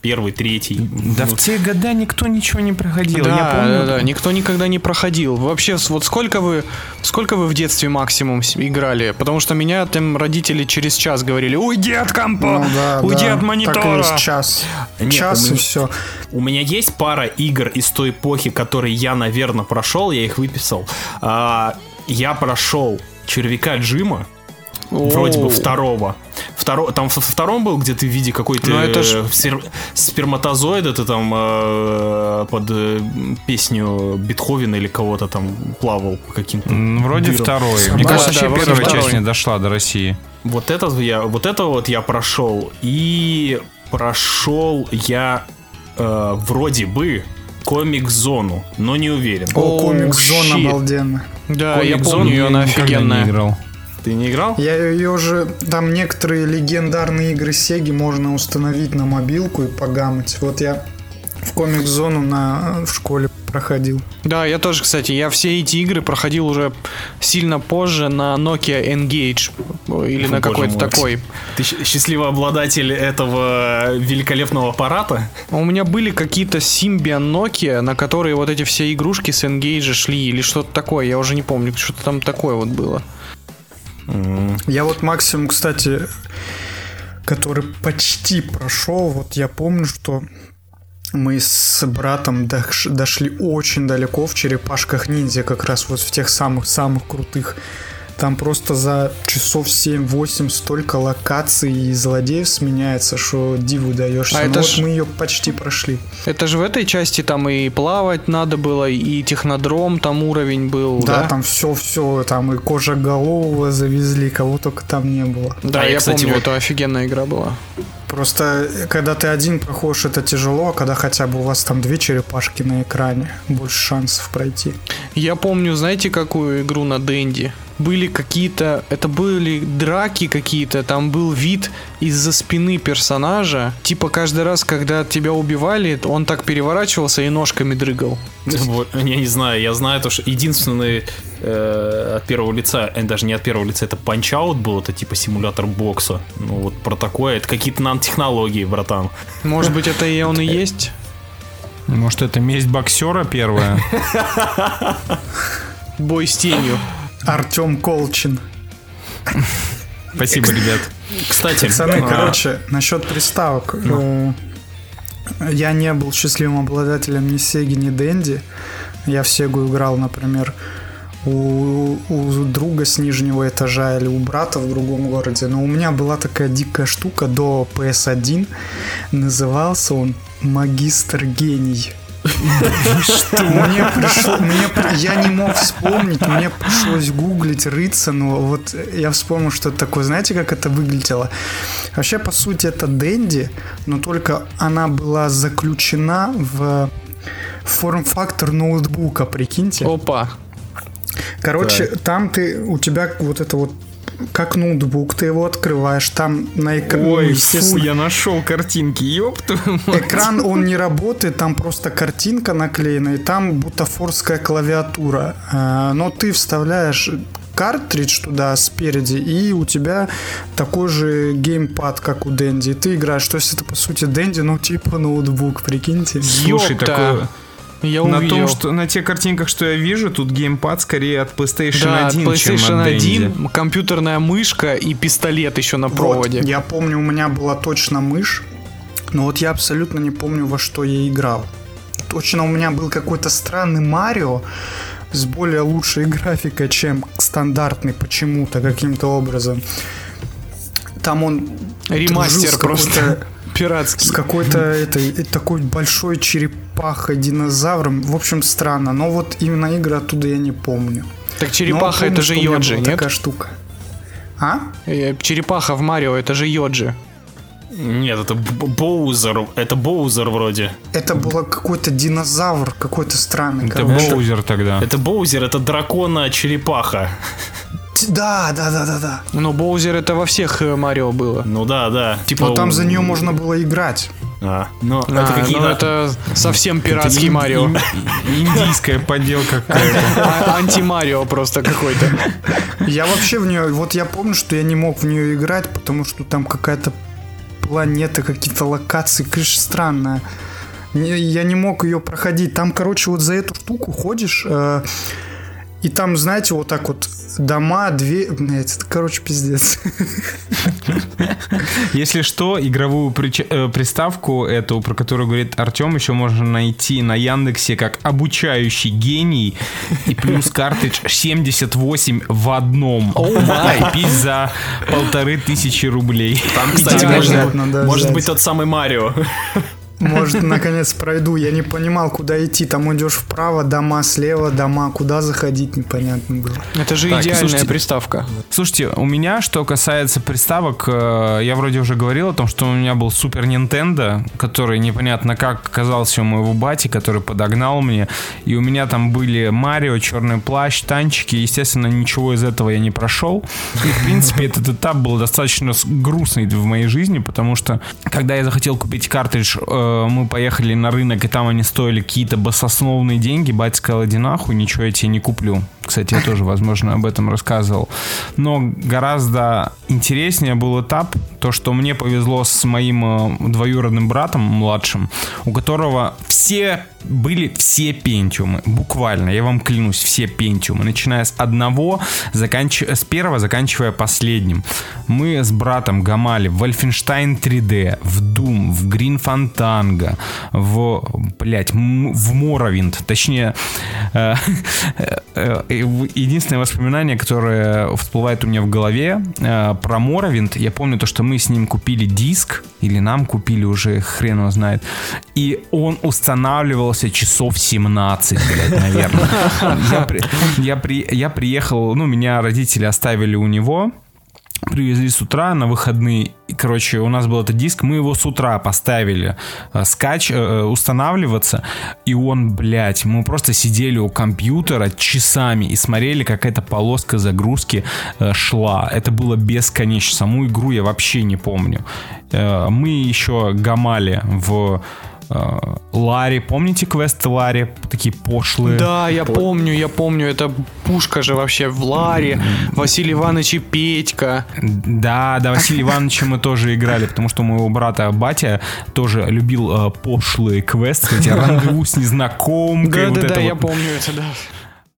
первый, третий. Да Ну, в те года никто ничего не проходил. Да, Я помню, да, да, никто никогда не проходил. Вообще, вот сколько вы, сколько вы в детстве максимум играли? Потому что меня там родители через час говорили, уйди от компа, Ну да, уйди да, от Так и монитора. час. Нет, час у и меня- все. У меня есть пара игр из той эпохи, которые я, наверное, прошел, я их выписал. А, я прошел червяка Джима, вроде бы второго. Второ, там во втором был, где ты в виде какой-то Ну, это ж- э, спер- сперматозоида, ты там э, под э, песню Бетховена или кого-то там плавал по каким-то. М, Вроде дырам. второй. Мне Да, кажется, да, вообще первая второй. часть не дошла до России. Вот это я, вот это вот я прошел и прошел я э, вроде бы комик-зону, но не уверен. О, комик-зона щит. обалденно. Да, я помню, ее, она Никогда не офигенная. играл. Ты не играл? Я ее уже... Там некоторые легендарные игры Сеги можно установить на мобилку и погамать. Вот я в комик-зону на, в школе проходил. Да, я тоже, кстати, я все эти игры проходил уже сильно позже на Nokia Engage или на Боже какой-то мой. такой. Ты счастливый обладатель этого великолепного аппарата? У меня были какие-то Symbian Nokia, на которые вот эти все игрушки с Engage шли или что-то такое, я уже не помню, что-то там такое вот было. Я вот максимум, кстати, который почти прошел, вот я помню, что мы с братом дош- дошли очень далеко в черепашках ниндзя, как раз вот в тех самых-самых крутых. Там просто за часов 7-8 столько локаций и злодеев сменяется, что диву даешься. А Ну это вот ж- мы ее почти прошли. Это же в этой части там и плавать надо было, и технодром там уровень был, Да, да? там все-все, там и кожа голового завезли, кого только там не было. Да, А я, я, кстати, помню, вот- это офигенная игра была. Просто э, когда ты один проходишь, это тяжело, а когда хотя бы у вас там две черепашки на экране, больше шансов пройти. Я помню, знаете, какую игру на Дэнди? Были какие-то, это были драки какие-то, там был вид из-за спины персонажа. Типа каждый раз, когда тебя убивали, он так переворачивался и ножками дрыгал. Я не знаю, я знаю то, что единственный э, от первого лица, э, даже не от первого лица, это Punch-Out был, это типа симулятор бокса. Ну вот про такое, это какие-то нанотехнологии, братан. Может быть, это и он и есть? Может, это месть боксера первая? Бой с тенью. Артем Колчин. Спасибо, ребят. Кстати, Пацаны, а, короче, насчет приставок. Э, Я не был счастливым обладателем ни Сеги, ни Дэнди. Я в Сегу играл, например, у, у друга с нижнего этажа или у брата в другом городе. Но у меня была такая дикая штука до PS1. Назывался он Магистр Гений. Мне пришло, мне, я не мог вспомнить, мне пришлось гуглить, рыться, но вот я вспомнил, что это такое. Знаете, как это выглядело? Вообще, по сути, это Дэнди, но только она была заключена в форм-фактор ноутбука, прикиньте. Опа. Короче, там ты, у тебя вот это вот как ноутбук, ты его открываешь, там на экране, Ой, фу, естественно, я нашел картинки, ёб твою мать. Экран, он не работает, там просто картинка наклеена, и там бутафорская клавиатура. Э, Но ты вставляешь картридж туда спереди, и у тебя такой же геймпад, как у Дэнди. И ты играешь. То есть это, по сути, Дэнди, ну, типа ноутбук, прикиньте. Слушай, Ёпта. такое... Я На увидел. том, что на тех картинках, что я вижу, тут геймпад скорее от PlayStation да, 1, чем PlayStation от 1, Dendy. компьютерная мышка и пистолет еще на проводе. Вот, я помню, у меня была точно мышь, но вот я абсолютно не помню, во что я играл. Точно у меня был какой-то странный Марио с более лучшей графикой, чем стандартный почему-то, каким-то образом. Там он Ремастер просто какой-то- пиратский. с какой-то этой э, такой большой черепахой, динозавром. В общем, странно. Но вот именно игры оттуда я не помню. Так черепаха помню, это же Йоджи, нет? Такая штука. А? Э, Черепаха в Марио это же Йоджи. Нет, это Боузер, это Боузер вроде. Это был какой-то динозавр, какой-то странный. Это короче. Боузер тогда. Это Боузер, это дракона-черепаха. Да, да, да, да, да. Но Боузер это во всех э, Марио было. Ну да, да. Типа Но там за нее можно было играть. А, но А, это ну какие-то... это совсем пиратский Марио. ин- Индийская подделка какая-то. А- Анти-Марио просто какой-то. Я вообще в нее, вот я помню, что я не мог в нее играть, потому что там какая-то планета, какие-то локации, конечно, странная. Я не мог ее проходить. Там, короче, вот за эту штуку ходишь, э, И там, знаете, вот так вот дома, две... Блядь, это, короче, пиздец. Если что, игровую прич- э, приставку, эту, про которую говорит Артем, еще можно найти на Яндексе как обучающий гений и плюс картридж 78 в одном. Купить за полторы тысячи рублей. Там, кстати, может, быть тот самый Марио. Может, наконец пройду. Я не понимал, куда идти. Там идешь вправо, дома слева, дома. Куда заходить, непонятно было. Это же Так, идеальная слушайте. приставка. Слушайте, у меня, что касается приставок, э, я вроде уже говорил о том, что у меня был Супер Nintendo, который непонятно как оказался у моего бати, который подогнал мне. И у меня там были Марио, Черный плащ, танчики. Естественно, ничего из этого я не прошел. И, в принципе, этот этап был достаточно грустный в моей жизни, потому что, когда я захотел купить картридж, э, мы поехали на рынок, и там они стоили какие-то басосновные деньги. Батя сказал, иди нахуй, ничего я тебе не куплю. Кстати, я тоже, возможно, об этом рассказывал. Но гораздо интереснее был этап, то, что мне повезло с моим э, двоюродным братом младшим, у которого все были все пентиумы, буквально, я вам клянусь, все пентиумы, начиная с одного, заканчивая, с первого, заканчивая последним. Мы с братом гамали в Wolfenstein 3D, в Doom, в Green Fantango, в, блять, в Моровинд, точнее, э, э, единственное воспоминание, которое всплывает у меня в голове э, про Моровинд, я помню то, что мы с ним купили диск, или нам купили уже, хрен его знает, и он устанавливался часов 17, блядь, наверное. Я, при- я, при- я приехал, ну, меня родители оставили у него, привезли с утра на выходные. И, короче, у нас был этот диск, мы его с утра поставили э, скач, э, устанавливаться, и он, блядь, мы просто сидели у компьютера часами и смотрели, как эта полоска загрузки э, шла. Это было бесконечно. Саму игру я вообще не помню. Э, мы еще гамали в э, Ларе. Помните квесты Ларе? Такие пошлые. Да, я помню, я помню, это пушка же вообще в Ларе, Василий Иванович и Петька. Да, да, Василий Ивановича мы тоже играли, потому что у моего брата Батя тоже любил э, пошлые квесты, эти рандеву с незнакомкой. Да, вот да, это да, я вот. помню это, да.